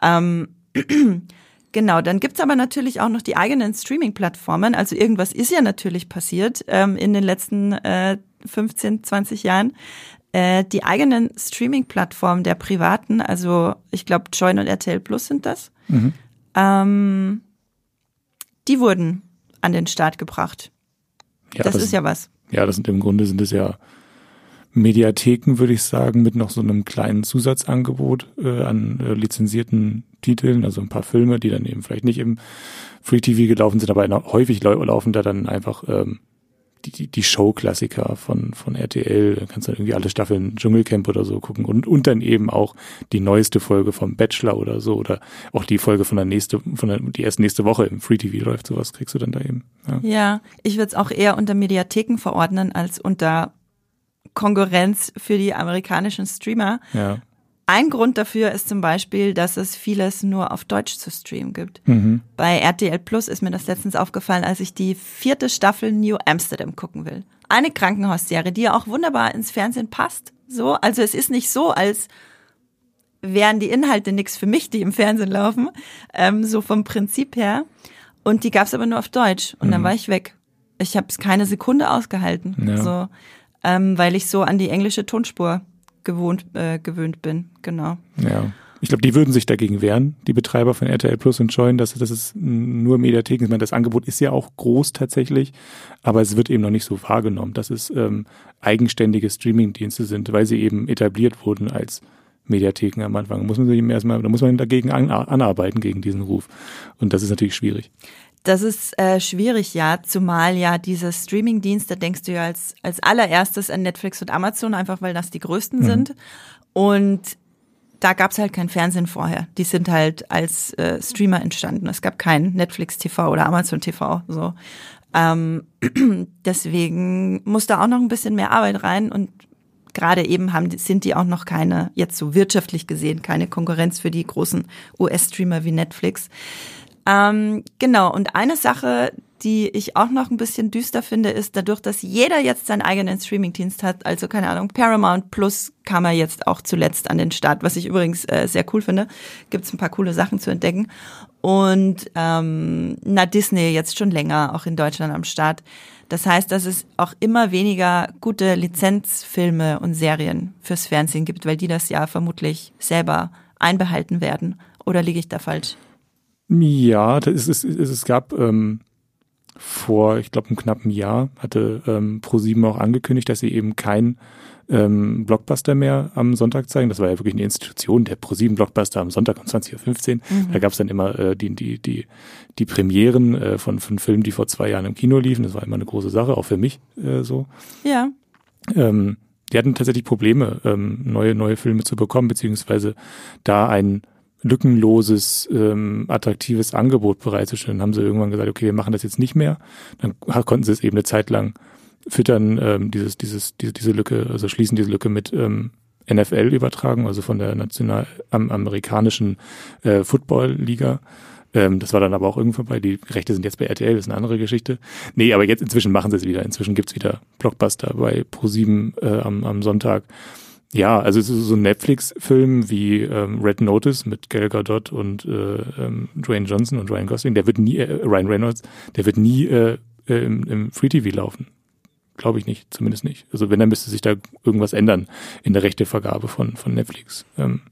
S1: Ähm, genau, dann gibt's aber natürlich auch noch die eigenen Streaming-Plattformen. Also irgendwas ist ja natürlich passiert ähm, in den letzten äh, 15, 20 Jahren. Äh, die eigenen Streaming-Plattformen der Privaten, also ich glaube Join und RTL Plus sind das, ähm, die wurden an den Start gebracht.
S2: ja,
S1: das, ist ja was.
S2: Ja, das sind im Grunde sind es ja Mediatheken, würde ich sagen, mit noch so einem kleinen Zusatzangebot äh, an äh, lizenzierten Titeln, also ein paar Filme, die dann eben vielleicht nicht im Free TV gelaufen sind, aber häufig lau- laufen da dann einfach ähm, die, die, die Show-Klassiker von, von RTL, da kannst du dann irgendwie alle Staffeln Dschungelcamp oder so gucken und, und dann eben auch die neueste Folge vom Bachelor oder so oder auch die Folge von der nächste, von der, die erst nächste Woche im Free TV läuft, sowas kriegst du dann da eben. Ja.
S1: Ja, ich würde es auch eher unter Mediatheken verordnen als unter Konkurrenz für die amerikanischen Streamer.
S2: ja.
S1: Ein Grund dafür ist zum Beispiel, dass es vieles nur auf Deutsch zu streamen gibt.
S2: Mhm.
S1: Bei RTL Plus ist mir das letztens aufgefallen, als ich die vierte Staffel New Amsterdam gucken will. Eine Krankenhausserie, die ja auch wunderbar ins Fernsehen passt. So, also es ist nicht so, als wären die Inhalte nichts für mich, die im Fernsehen laufen, ähm, so vom Prinzip her. Und die gab's aber nur auf Deutsch und dann war ich weg. Ich habe es keine Sekunde ausgehalten,
S2: Ja.
S1: so, ähm, weil ich so an die englische Tonspur gewohnt, äh, gewöhnt bin. Genau.
S2: Ja. Ich glaube, die würden sich dagegen wehren, die Betreiber von RTL Plus und Join, dass das ist nur Mediatheken. Ich meine, das Angebot ist ja auch groß tatsächlich, aber es wird eben noch nicht so wahrgenommen, dass es ähm, eigenständige Streamingdienste sind, weil sie eben etabliert wurden als Mediatheken am Anfang. Muss man sich eben erstmal, da muss man dagegen an, anarbeiten gegen diesen Ruf. Und das ist natürlich schwierig.
S1: Das ist äh, schwierig, ja, zumal ja diese Streaming-Dienste, denkst du ja als, als allererstes an Netflix und Amazon, einfach weil das die größten sind. Und da gab's halt kein Fernsehen vorher. Die sind halt als äh, Streamer entstanden. Es gab kein Netflix TV oder Amazon TV. So. Ähm, deswegen muss da auch noch ein bisschen mehr Arbeit rein und gerade eben haben, sind die auch noch keine, jetzt so wirtschaftlich gesehen, keine Konkurrenz für die großen US-Streamer wie Netflix. Ähm, genau, und eine Sache, die ich auch noch ein bisschen düster finde, ist dadurch, dass jeder jetzt seinen eigenen Streamingdienst hat, also keine Ahnung, Paramount Plus kam er jetzt auch zuletzt an den Start, was ich übrigens äh, sehr cool finde. Gibt's ein paar coole Sachen zu entdecken. und ähm, na Disney jetzt schon länger auch in Deutschland am Start. Das heißt, dass es auch immer weniger gute Lizenzfilme und Serien fürs Fernsehen gibt, weil die das ja vermutlich selber einbehalten werden. Oder liege ich da falsch?
S2: Ja, es, ist, es gab ähm, vor, ich glaube, einem knappen Jahr hatte ähm, ProSieben auch angekündigt, dass sie eben kein ähm, Blockbuster mehr am Sonntag zeigen. Das war ja wirklich eine Institution, der ProSieben Blockbuster am Sonntag um 20.15 Uhr. Mhm. Da gab es dann immer äh, die, die, die, die Premieren äh, von, von Filmen, die vor zwei Jahren im Kino liefen. Das war immer eine große Sache, auch für mich äh, so.
S1: Ja.
S2: Ähm, die hatten tatsächlich Probleme, ähm, neue, neue Filme zu bekommen, beziehungsweise da ein lückenloses, ähm, attraktives Angebot bereitzustellen. Dann haben sie irgendwann gesagt, okay, wir machen das jetzt nicht mehr. Dann konnten sie es eben eine Zeit lang füttern, ähm, dieses, dieses, diese, diese Lücke, also schließen diese Lücke mit ähm, NFL übertragen, also von der national am, amerikanischen äh, Football-Liga. Ähm, das war dann aber auch irgendwann vorbei. Die Rechte sind jetzt bei RTL, das ist eine andere Geschichte. Nee, aber jetzt inzwischen machen sie es wieder. Inzwischen gibt's wieder Blockbuster bei Pro7 äh, am, am Sonntag. Ja, also es ist so ein Netflix-Film wie ähm, Red Notice mit Gal Gadot und äh, ähm, Dwayne Johnson und Ryan Gosling. Der wird nie, äh, Ryan Reynolds, der wird nie äh, äh im, im Free TV laufen. Glaube ich nicht, zumindest nicht. Also wenn, dann müsste sich da irgendwas ändern in der Rechtevergabe von, von Netflix. Ähm,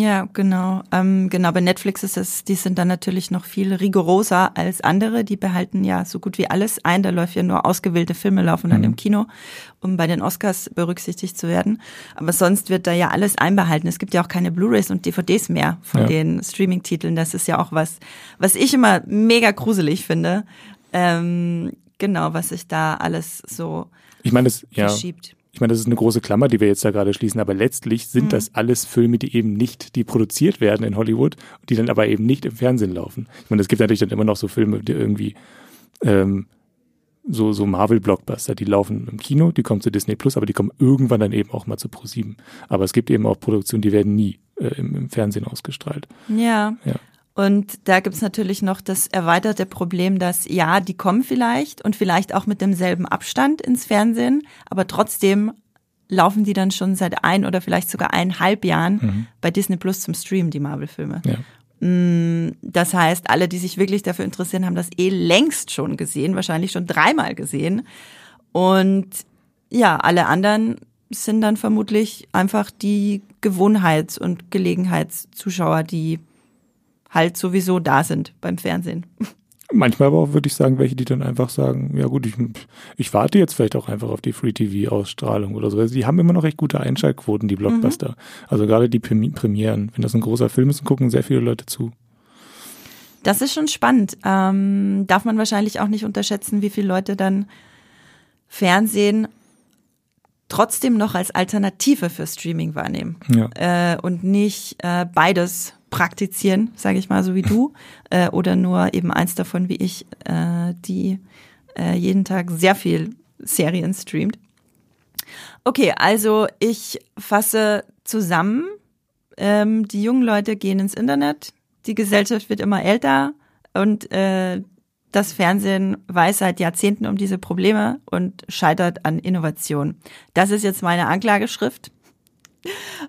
S1: ja, genau. Ähm, genau, bei Netflix ist es, die sind dann natürlich noch viel rigoroser als andere. Die behalten ja so gut wie alles ein. Da läuft ja nur ausgewählte Filme laufen dann mhm. im Kino, um bei den Oscars berücksichtigt zu werden. Aber sonst wird da ja alles einbehalten. Es gibt ja auch keine Blu-rays und DVDs mehr von ja. den Streaming-Titeln. Das ist ja auch was, was ich immer mega gruselig finde. Ähm, genau, was sich da alles so
S2: ich meine, das, ja, verschiebt ich meine, das ist eine große Klammer, die wir jetzt da gerade schließen, aber letztlich sind mhm. das alles Filme, die eben nicht, die produziert werden in Hollywood, die dann aber eben nicht im Fernsehen laufen. Ich meine, es gibt natürlich dann immer noch so Filme, die irgendwie ähm, so, so Marvel-Blockbuster, die laufen im Kino, die kommen zu Disney Plus, aber die kommen irgendwann dann eben auch mal zu Pro7. Aber es gibt eben auch Produktionen, die werden nie äh, im, im Fernsehen ausgestrahlt.
S1: Ja. ja. Und da gibt's natürlich noch das erweiterte Problem, dass ja, die kommen vielleicht und vielleicht auch mit demselben Abstand ins Fernsehen, aber trotzdem laufen die dann schon seit ein oder vielleicht sogar eineinhalb Jahren mhm. bei Disney Plus zum Stream, die Marvel-Filme. Ja. Mm, das heißt, alle, die sich wirklich dafür interessieren, haben das eh längst schon gesehen, wahrscheinlich schon dreimal gesehen. Und ja, alle anderen sind dann vermutlich einfach die Gewohnheits- und Gelegenheitszuschauer, die halt sowieso da sind beim Fernsehen.
S2: Manchmal aber auch, würde ich sagen, welche, die dann einfach sagen, ja gut, ich, ich warte jetzt vielleicht auch einfach auf die Free-TV-Ausstrahlung oder so. Also die haben immer noch recht gute Einschaltquoten, die Blockbuster. Mhm. Also gerade die Premieren. Wenn das ein großer Film ist, gucken sehr viele Leute zu.
S1: Das ist schon spannend. Ähm, darf man wahrscheinlich auch nicht unterschätzen, wie viele Leute dann Fernsehen trotzdem noch als Alternative für Streaming wahrnehmen. Ja. Äh, und nicht äh, beides praktizieren, sage ich mal, so wie du, äh, oder nur eben eins davon wie ich, äh, die äh, jeden Tag sehr viel Serien streamt. Okay, also ich fasse zusammen. Ähm, die jungen Leute gehen ins Internet, die Gesellschaft wird immer älter und äh, das Fernsehen weiß seit Jahrzehnten um diese Probleme und scheitert an Innovation. Das ist jetzt meine Anklageschrift.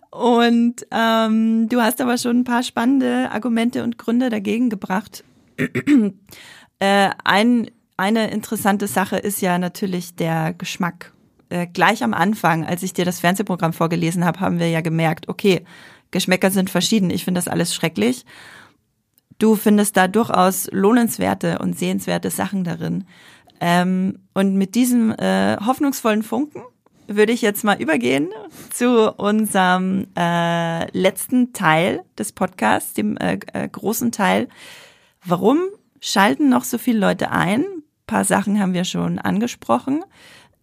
S1: Und ähm, du hast aber schon ein paar spannende Argumente und Gründe dagegen gebracht. äh, ein, eine interessante Sache ist ja natürlich der Geschmack. Äh, gleich am Anfang, als ich dir das Fernsehprogramm vorgelesen habe, haben wir ja gemerkt, okay, Geschmäcker sind verschieden. Ich finde das alles schrecklich. Du findest da durchaus lohnenswerte und sehenswerte Sachen darin. Ähm, und mit diesem äh, hoffnungsvollen Funken würde ich jetzt mal übergehen zu unserem äh, letzten Teil des Podcasts, dem äh, äh, großen Teil. Warum schalten noch so viele Leute ein? Ein paar Sachen haben wir schon angesprochen.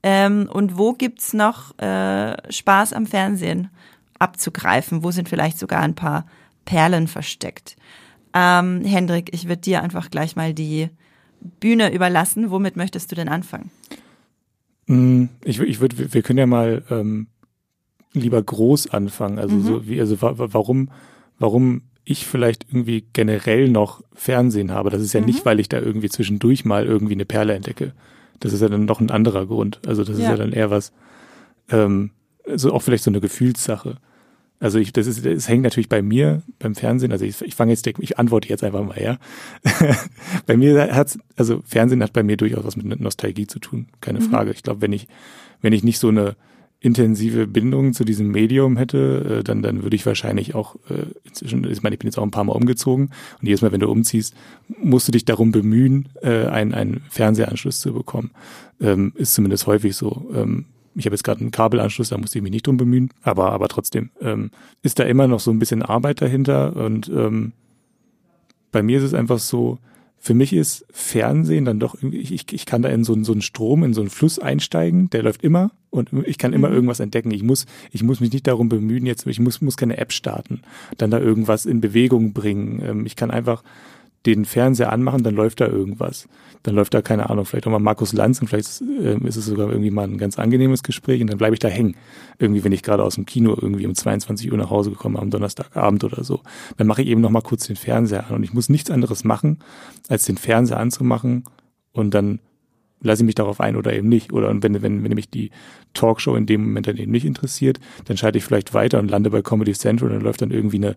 S1: Ähm, und wo gibt's noch äh, Spaß am Fernsehen abzugreifen? Wo sind vielleicht sogar ein paar Perlen versteckt? Ähm, Hendrik, ich würde dir einfach gleich mal die Bühne überlassen. Womit möchtest du denn anfangen?
S2: Mm, ich, ich würde, wir können ja mal ähm, lieber groß anfangen. Also mhm. so wie, also warum, warum ich vielleicht irgendwie generell noch Fernsehen habe. Das ist ja mhm. nicht, weil ich da irgendwie zwischendurch mal irgendwie eine Perle entdecke. Das ist ja dann noch ein anderer Grund. Also das ja. ist ja dann eher was, ähm, also auch vielleicht so eine Gefühlssache. Also ich, das ist, es hängt natürlich bei mir beim Fernsehen. Also ich, ich fange jetzt, ich antworte jetzt einfach mal, ja. bei mir hat's, also Fernsehen hat bei mir durchaus was mit Nostalgie zu tun, keine mhm. Frage. Ich glaube, wenn ich, wenn ich nicht so eine intensive Bindung zu diesem Medium hätte, äh, dann, dann würde ich wahrscheinlich auch äh, inzwischen, ich meine, ich bin jetzt auch ein paar Mal umgezogen und jedes Mal, wenn du umziehst, musst du dich darum bemühen, äh, einen, einen Fernsehanschluss zu bekommen. Ähm, ist zumindest häufig so. Ähm, ich habe jetzt gerade einen Kabelanschluss, da musste ich mich nicht drum bemühen, aber, aber trotzdem ähm, ist da immer noch so ein bisschen Arbeit dahinter und ähm, bei mir ist es einfach so, für mich ist Fernsehen dann doch irgendwie, ich, ich kann da in so, so einen Strom, in so einen Fluss einsteigen, der läuft immer und ich kann immer mhm. irgendwas entdecken. Ich muss, ich muss mich nicht darum bemühen, jetzt, ich muss, muss keine App starten, dann da irgendwas in Bewegung bringen. Ähm, ich kann einfach den Fernseher anmachen, dann läuft da irgendwas. Dann läuft da, keine Ahnung, vielleicht auch mal Markus Lanz und vielleicht äh, ist es sogar irgendwie mal ein ganz angenehmes Gespräch und dann bleibe ich da hängen. Irgendwie, wenn ich gerade aus dem Kino irgendwie um 22 Uhr nach Hause gekommen am Donnerstagabend oder so. Dann mache ich eben noch mal kurz den Fernseher an und ich muss nichts anderes machen, als den Fernseher anzumachen und dann lasse ich mich darauf ein oder eben nicht. Oder wenn, wenn, wenn mich die Talkshow in dem Moment dann eben nicht interessiert, dann schalte ich vielleicht weiter und lande bei Comedy Central und dann läuft dann irgendwie eine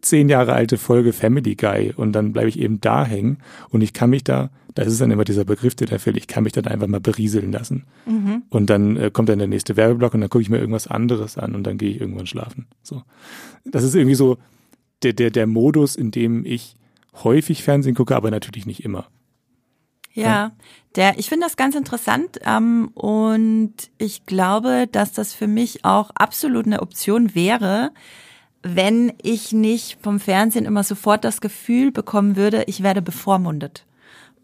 S2: zehn Jahre alte Folge Family Guy und dann bleibe ich eben da hängen und ich kann mich da, das ist dann immer dieser Begriff, der da fällt, ich kann mich dann einfach mal berieseln lassen. Mhm. Und dann äh, kommt dann der nächste Werbeblock und dann gucke ich mir irgendwas anderes an und dann gehe ich irgendwann schlafen. So. Das ist irgendwie so der, der, der Modus, in dem ich häufig Fernsehen gucke, aber natürlich nicht immer.
S1: Ja, der, ich finde das ganz interessant ähm, und ich glaube, dass das für mich auch absolut eine Option wäre, wenn ich nicht vom Fernsehen immer sofort das Gefühl bekommen würde, ich werde bevormundet.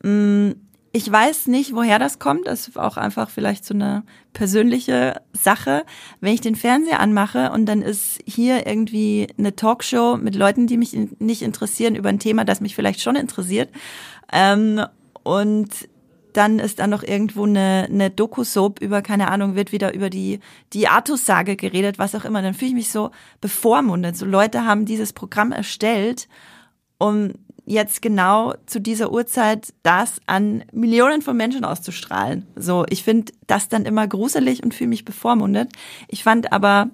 S1: Mm, ich weiß nicht, woher das kommt. Das ist auch einfach vielleicht so eine persönliche Sache. Wenn ich den Fernseher anmache und dann ist hier irgendwie eine Talkshow mit Leuten, die mich nicht interessieren über ein Thema, das mich vielleicht schon interessiert. Ähm, und dann ist da noch irgendwo eine, eine Doku-Soap über, keine Ahnung, wird wieder über die, die Artus-Sage geredet, was auch immer. Dann fühle ich mich so bevormundet. So Leute haben dieses Programm erstellt, um jetzt genau zu dieser Uhrzeit das an Millionen von Menschen auszustrahlen. So, ich finde das dann immer gruselig und fühle mich bevormundet. Ich fand aber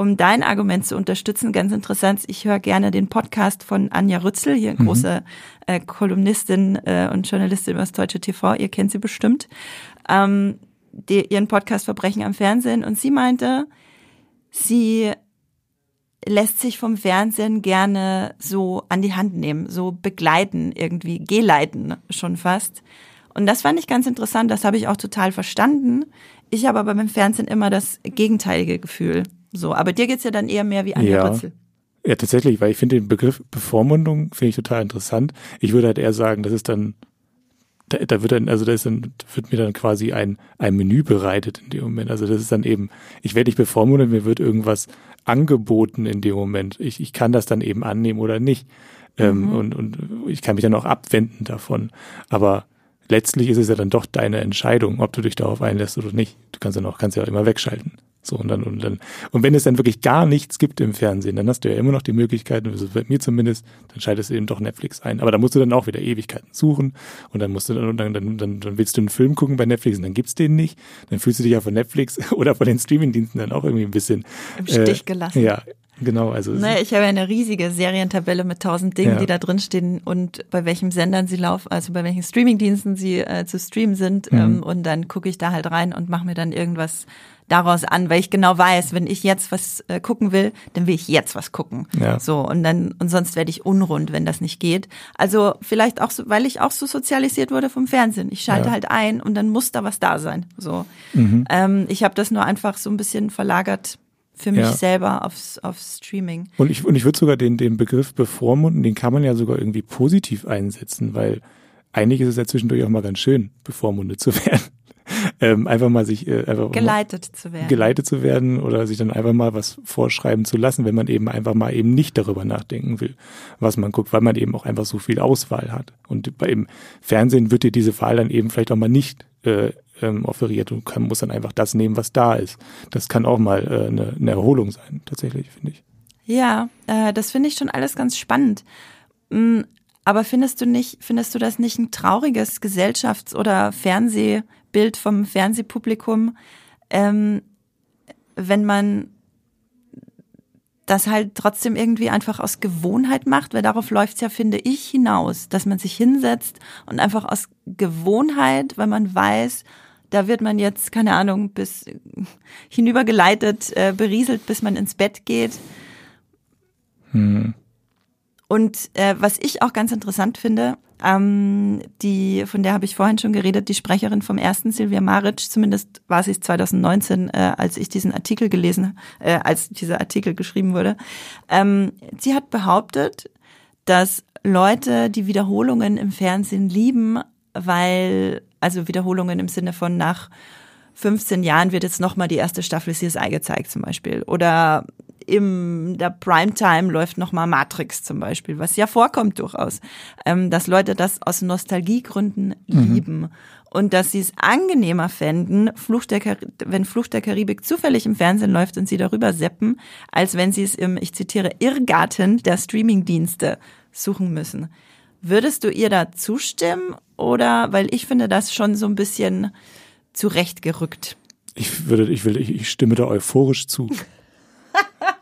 S1: um dein Argument zu unterstützen, ganz interessant, ich höre gerne den Podcast von Anja Rützel, hier mhm. große äh, Kolumnistin äh, und Journalistin über das deutsche TV, ihr kennt sie bestimmt, ähm, die, ihren Podcast Verbrechen am Fernsehen und sie meinte, sie lässt sich vom Fernsehen gerne so an die Hand nehmen, so begleiten, irgendwie geleiten schon fast. Und das fand ich ganz interessant, das habe ich auch total verstanden. Ich habe aber beim Fernsehen immer das gegenteilige Gefühl. So, aber dir geht's ja dann eher mehr wie Anja ja. Rützel.
S2: Ja, tatsächlich, weil ich finde den Begriff Bevormundung finde ich total interessant. Ich würde halt eher sagen, das ist dann, da, da wird dann, also da ist dann, wird mir dann quasi ein, ein Menü bereitet in dem Moment. Also das ist dann eben, ich werde nicht bevormundet, mir wird irgendwas angeboten in dem Moment. Ich, ich kann das dann eben annehmen oder nicht. Ähm, mhm. und, und ich kann mich dann auch abwenden davon. Aber letztlich ist es ja dann doch deine Entscheidung, ob du dich darauf einlässt oder nicht. Du kannst dann auch, kannst ja auch immer wegschalten. So, und dann, und dann, und wenn es dann wirklich gar nichts gibt im Fernsehen, dann hast du ja immer noch die Möglichkeit, also bei mir zumindest, dann schaltest du eben doch Netflix ein. Aber da musst du dann auch wieder Ewigkeiten suchen und dann musst du dann, dann, dann, dann, dann willst du einen Film gucken bei Netflix und dann gibt's den nicht. Dann fühlst du dich ja von Netflix oder von den Streamingdiensten dann auch irgendwie ein bisschen
S1: im Stich äh, gelassen.
S2: Ja, Genau, also.
S1: Ne, ich habe ja eine riesige Serientabelle mit tausend Dingen, ja. die da drin stehen und bei welchen Sendern sie laufen, also bei welchen Streamingdiensten sie äh, zu streamen sind. Mhm. Ähm, und dann gucke ich da halt rein und mache mir dann irgendwas daraus an, weil ich genau weiß, wenn ich jetzt was äh, gucken will, dann will ich jetzt was gucken. Ja. So und dann und sonst werde ich unrund, wenn das nicht geht. Also vielleicht auch so, weil ich auch so sozialisiert wurde vom Fernsehen. Ich schalte ja. halt ein und dann muss da was da sein. So, mhm. ähm, ich habe das nur einfach so ein bisschen verlagert für mich ja. selber aufs, aufs Streaming.
S2: Und ich und ich würde sogar den den Begriff bevormunden, den kann man ja sogar irgendwie positiv einsetzen, weil eigentlich ist es ja zwischendurch auch mal ganz schön, bevormundet zu werden ähm, einfach mal sich äh, einfach
S1: geleitet zu werden.
S2: Geleitet zu werden oder sich dann einfach mal was vorschreiben zu lassen, wenn man eben einfach mal eben nicht darüber nachdenken will, was man guckt, weil man eben auch einfach so viel Auswahl hat. Und bei im Fernsehen wird dir diese Wahl dann eben vielleicht auch mal nicht äh, ähm, offeriert und kann, muss dann einfach das nehmen, was da ist. Das kann auch mal äh, eine, eine Erholung sein, tatsächlich, finde ich.
S1: Ja, äh, das finde ich schon alles ganz spannend. Aber findest du nicht, findest du das nicht ein trauriges Gesellschafts- oder Fernsehbild vom Fernsehpublikum, ähm, wenn man das halt trotzdem irgendwie einfach aus Gewohnheit macht, weil darauf läuft's ja, finde ich, hinaus, dass man sich hinsetzt und einfach aus Gewohnheit, weil man weiß, da wird man jetzt, keine Ahnung, bis hinübergeleitet, äh, berieselt, bis man ins Bett geht. Hm. Und äh, was ich auch ganz interessant finde, ähm, die, von der habe ich vorhin schon geredet, die Sprecherin vom ersten, Silvia Maric, zumindest war sie es 2019, äh, als ich diesen Artikel gelesen, äh, als dieser Artikel geschrieben wurde. Ähm, sie hat behauptet, dass Leute die Wiederholungen im Fernsehen lieben, weil, also Wiederholungen im Sinne von nach 15 Jahren wird jetzt nochmal die erste Staffel CSI gezeigt zum Beispiel. Oder im der Primetime läuft nochmal Matrix zum Beispiel, was ja vorkommt durchaus, ähm, dass Leute das aus Nostalgiegründen mhm. lieben und dass sie es angenehmer fänden, Fluch der wenn Fluch der Karibik zufällig im Fernsehen läuft und sie darüber seppen, als wenn sie es im, ich zitiere, Irrgarten der Streamingdienste suchen müssen. Würdest du ihr da zustimmen oder, weil ich finde das schon so ein bisschen zurechtgerückt?
S2: Ich würde, ich will, ich, ich stimme da euphorisch zu.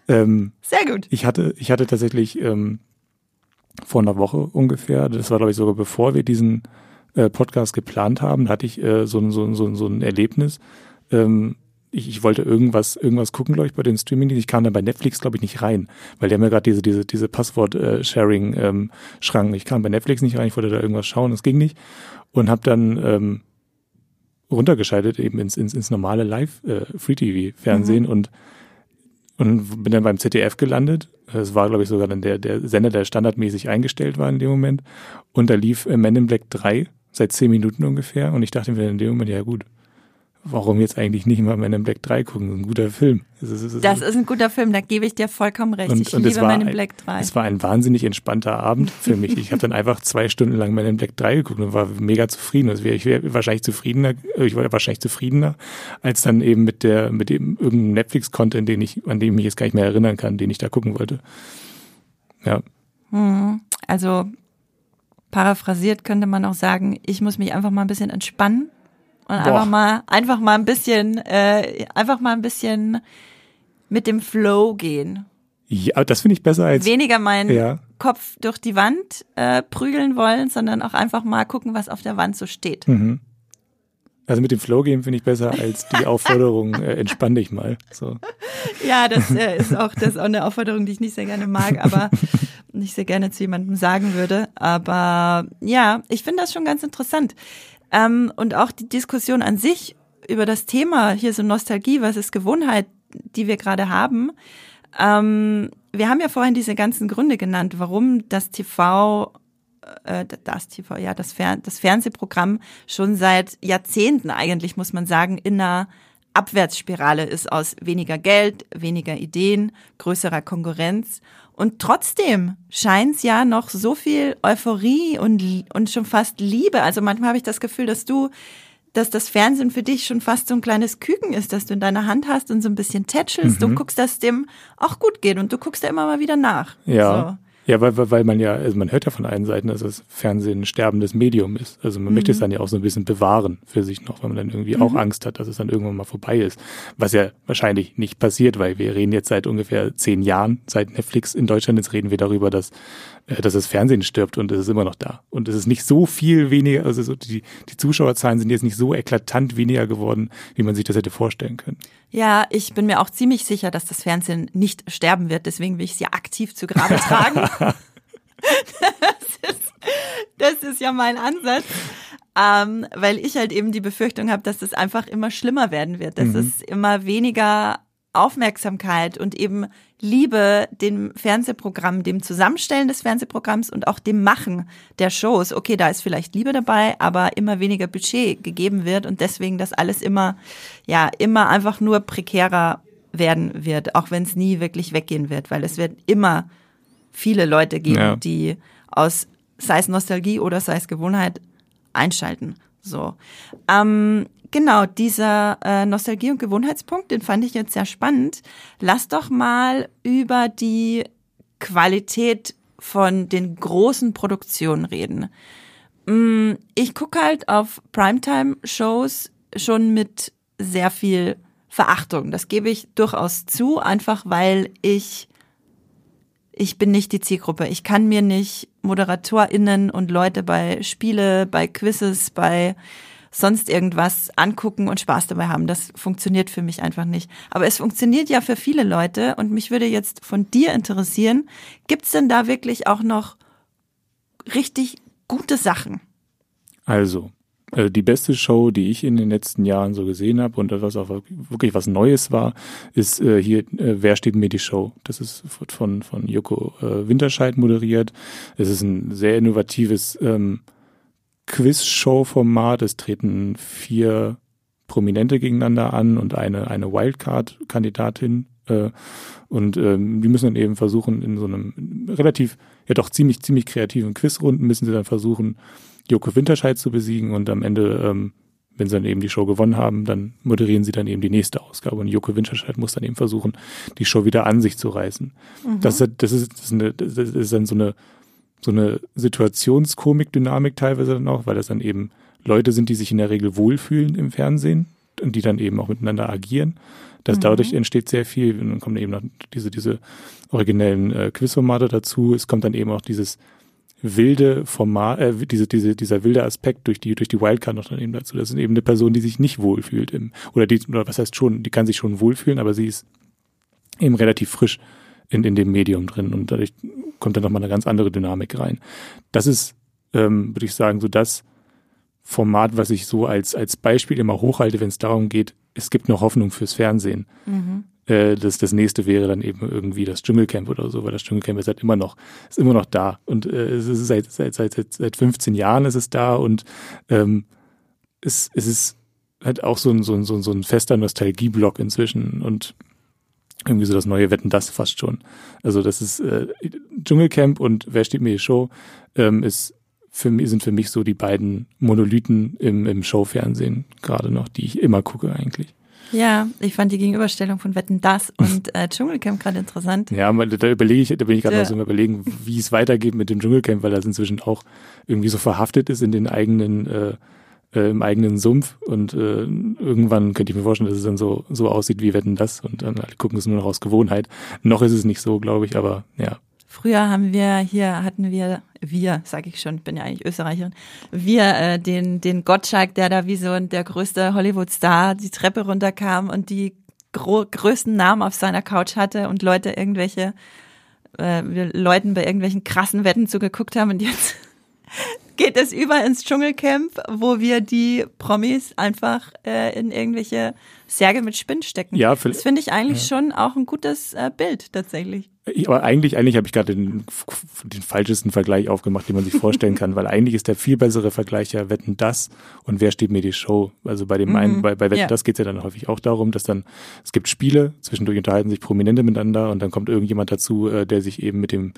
S1: ähm, Sehr gut.
S2: Ich hatte, ich hatte tatsächlich ähm, vor einer Woche ungefähr, das war glaube ich sogar bevor wir diesen äh, Podcast geplant haben, da hatte ich äh, so, so, so, so ein Erlebnis. Ähm, ich, ich wollte irgendwas, irgendwas gucken, glaube ich, bei den streaming Ich kam dann bei Netflix, glaube ich, nicht rein, weil die haben ja gerade diese, diese, diese Passwort-Sharing-Schranken. Ähm, ich kam bei Netflix nicht rein, ich wollte da irgendwas schauen, das ging nicht. Und habe dann ähm, runtergeschaltet eben ins, ins, ins normale Live-Free-TV-Fernsehen äh, mhm. und und bin dann beim ZDF gelandet. Es war, glaube ich, sogar dann der, der Sender, der standardmäßig eingestellt war in dem Moment. Und da lief Men in Black 3 seit zehn Minuten ungefähr. Und ich dachte mir in dem Moment, ja gut, warum jetzt eigentlich nicht mal Men in Black 3 gucken? Ein guter Film.
S1: Das ist, das ist, das ist ein guter Film, da gebe ich dir vollkommen recht.
S2: Und,
S1: ich und liebe Men in Black 3.
S2: Es war ein wahnsinnig entspannter Abend für mich. Ich habe dann einfach zwei Stunden lang Men in Black 3 geguckt und war mega zufrieden. Also ich wäre wahrscheinlich zufriedener, ich war wahrscheinlich zufriedener, als dann eben mit der, mit dem irgendeinem Netflix-Content, den ich, an dem ich mich jetzt gar nicht mehr erinnern kann, den ich da gucken wollte. Ja.
S1: Hm, also paraphrasiert könnte man auch sagen, ich muss mich einfach mal ein bisschen entspannen und Boah. einfach mal, einfach mal ein bisschen, äh, einfach mal ein bisschen mit dem Flow gehen.
S2: Ja, das finde ich besser als
S1: weniger meinen ja. Kopf durch die Wand äh, prügeln wollen, sondern auch einfach mal gucken, was auf der Wand so steht. Mhm.
S2: Also mit dem Flow gehen finde ich besser als die Aufforderung, äh, entspann dich mal. So.
S1: Ja, das äh, ist auch das ist auch eine Aufforderung, die ich nicht sehr gerne mag, aber nicht sehr gerne zu jemandem sagen würde. Aber ja, ich finde das schon ganz interessant. Ähm, und auch die Diskussion an sich über das Thema, hier so Nostalgie, was ist Gewohnheit, die wir gerade haben. Ähm, wir haben ja vorhin diese ganzen Gründe genannt, warum das TV, äh, das TV, ja, das, Fer das Fernsehprogramm schon seit Jahrzehnten eigentlich, muss man sagen, in einer Abwärtsspirale ist aus weniger Geld, weniger Ideen, größerer Konkurrenz. Und trotzdem scheint es ja noch so viel Euphorie und, und schon fast Liebe. Also manchmal habe ich das Gefühl, dass du, dass das Fernsehen für dich schon fast so ein kleines Küken ist, dass du in deiner Hand hast und so ein bisschen tätschelst. Mhm. Du guckst, dass es dem auch gut geht und du guckst da immer mal wieder nach.
S2: Ja. So. Ja, weil, weil man ja, also man hört ja von allen Seiten, dass das Fernsehen ein sterbendes Medium ist. Also man mhm. möchte es dann ja auch so ein bisschen bewahren für sich noch, weil man dann irgendwie mhm. auch Angst hat, dass es dann irgendwann mal vorbei ist. Was ja wahrscheinlich nicht passiert, weil wir reden jetzt seit ungefähr zehn Jahren, seit Netflix in Deutschland, jetzt reden wir darüber, dass dass das Fernsehen stirbt und es ist immer noch da. Und es ist nicht so viel weniger, also so die, die Zuschauerzahlen sind jetzt nicht so eklatant weniger geworden, wie man sich das hätte vorstellen können.
S1: Ja, ich bin mir auch ziemlich sicher, dass das Fernsehen nicht sterben wird, deswegen will ich es ja aktiv zu Grabe tragen. das, ist, das ist ja mein Ansatz. Ähm, weil ich halt eben die Befürchtung habe, dass es einfach immer schlimmer werden wird, dass mhm. es immer weniger Aufmerksamkeit und eben Liebe dem Fernsehprogramm, dem Zusammenstellen des Fernsehprogramms und auch dem Machen der Shows. Okay, da ist vielleicht Liebe dabei, aber immer weniger Budget gegeben wird und deswegen das alles immer, ja, immer einfach nur prekärer werden wird, auch wenn es nie wirklich weggehen wird, weil es wird immer viele Leute geben, ja. die aus sei es Nostalgie oder sei es Gewohnheit einschalten. So. Ähm, Genau, dieser äh, Nostalgie- und Gewohnheitspunkt, den fand ich jetzt sehr spannend. Lass doch mal über die Qualität von den großen Produktionen reden. Mm, ich gucke halt auf Primetime-Shows schon mit sehr viel Verachtung. Das gebe ich durchaus zu, einfach weil ich ich bin nicht die Zielgruppe. Ich kann mir nicht ModeratorInnen und Leute bei Spiele, bei Quizzes, bei sonst irgendwas angucken und Spaß dabei haben. Das funktioniert für mich einfach nicht. Aber es funktioniert ja für viele Leute und mich würde jetzt von dir interessieren, gibt's denn da wirklich auch noch richtig gute Sachen?
S2: Also, äh, die beste Show, die ich in den letzten Jahren so gesehen habe und was auch wirklich was Neues war, ist äh, hier äh, Wer steht mir die Show? Das ist von, von Joko äh, Winterscheid moderiert. Es ist ein sehr innovatives ähm, Quiz-Show-Format. Es treten vier Prominente gegeneinander an und eine, eine Wildcard-Kandidatin. Äh, und ähm, die müssen dann eben versuchen, in so einem relativ, ja doch ziemlich, ziemlich kreativen Quizrunden müssen sie dann versuchen, Joko Winterscheid zu besiegen und am Ende, ähm, wenn sie dann eben die Show gewonnen haben, dann moderieren sie dann eben die nächste Ausgabe und Joko Winterscheid muss dann eben versuchen, die Show wieder an sich zu reißen. Mhm. Das, das, ist, das, ist eine, das ist dann so eine, so eine Situationskomik-Dynamik teilweise dann auch, weil das dann eben Leute sind, die sich in der Regel wohlfühlen im Fernsehen und die dann eben auch miteinander agieren. Das, mhm. Dadurch entsteht sehr viel. Und dann kommen eben noch diese, diese originellen äh, Quizformate dazu. Es kommt dann eben auch dieses wilde Format, äh, diese, diese, dieser wilde Aspekt durch die, durch die Wildcard noch dann eben dazu. Das ist eben eine Person, die sich nicht wohlfühlt im, oder die, oder was heißt schon, die kann sich schon wohlfühlen, aber sie ist eben relativ frisch in, in dem Medium drin und dadurch kommt dann nochmal eine ganz andere Dynamik rein. Das ist, ähm, würde ich sagen, so das Format, was ich so als, als Beispiel immer hochhalte, wenn es darum geht, es gibt noch Hoffnung fürs Fernsehen. Mhm. Äh, das, das nächste wäre dann eben irgendwie das Dschungelcamp oder so, weil das Dschungelcamp ist halt immer noch, ist immer noch da. Und äh, es ist seit, seit, seit, seit 15 Jahren ist es da und ähm, es, es ist halt auch so ein, so ein, so ein, so ein fester Nostalgieblock inzwischen und irgendwie so das neue Wetten das fast schon. Also das ist äh, Dschungelcamp und Wer steht mir die Show ähm, ist für mich, sind für mich so die beiden Monolithen im, im Showfernsehen gerade noch, die ich immer gucke eigentlich.
S1: Ja, ich fand die Gegenüberstellung von Wetten das und äh, Dschungelcamp gerade interessant.
S2: Ja, da überlege ich, da bin ich gerade ja. noch so überlegen, wie es weitergeht mit dem Dschungelcamp, weil das inzwischen auch irgendwie so verhaftet ist in den eigenen äh, äh, im eigenen Sumpf und äh, irgendwann könnte ich mir vorstellen, dass es dann so so aussieht wie Wetten das und dann alle gucken es nur noch aus Gewohnheit. Noch ist es nicht so, glaube ich, aber ja.
S1: Früher haben wir hier, hatten wir, wir, sage ich schon, bin ja eigentlich Österreicherin, wir äh, den, den Gottschalk, der da wie so der größte Hollywood-Star die Treppe runterkam und die größten Namen auf seiner Couch hatte und Leute irgendwelche, äh, Leuten bei irgendwelchen krassen Wetten zugeguckt haben und jetzt geht es über ins Dschungelcamp, wo wir die Promis einfach äh, in irgendwelche Särge mit Spind stecken. Ja, das finde ich eigentlich ja. schon auch ein gutes äh, Bild tatsächlich.
S2: Aber eigentlich, eigentlich habe ich gerade den, den falschesten Vergleich aufgemacht, den man sich vorstellen kann, weil eigentlich ist der viel bessere Vergleich ja Wetten das und wer steht mir die Show. Also bei dem mhm. einen, bei, bei Wetten ja. das geht es ja dann häufig auch darum, dass dann, es gibt Spiele, zwischendurch unterhalten sich Prominente miteinander und dann kommt irgendjemand dazu, äh, der sich eben mit dem,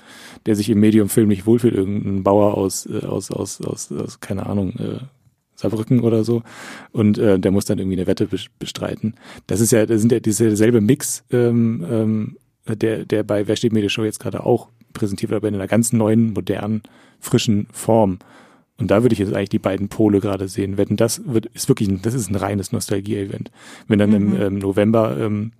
S2: der sich im Medium-Film nicht wohlfühlt, irgendein Bauer aus, äh, aus, aus, aus, aus, keine Ahnung, äh, Saarbrücken oder so. Und äh, der muss dann irgendwie eine Wette bestreiten. Das ist ja, das sind ja dieselbe Mix ähm, ähm, der, der bei Wer steht mir die Show jetzt gerade auch präsentiert wird, aber in einer ganz neuen, modernen, frischen Form. Und da würde ich jetzt eigentlich die beiden Pole gerade sehen. Wenn das wird, ist wirklich, ein, das ist ein reines Nostalgie-Event. Wenn dann mhm. im ähm, November ähm,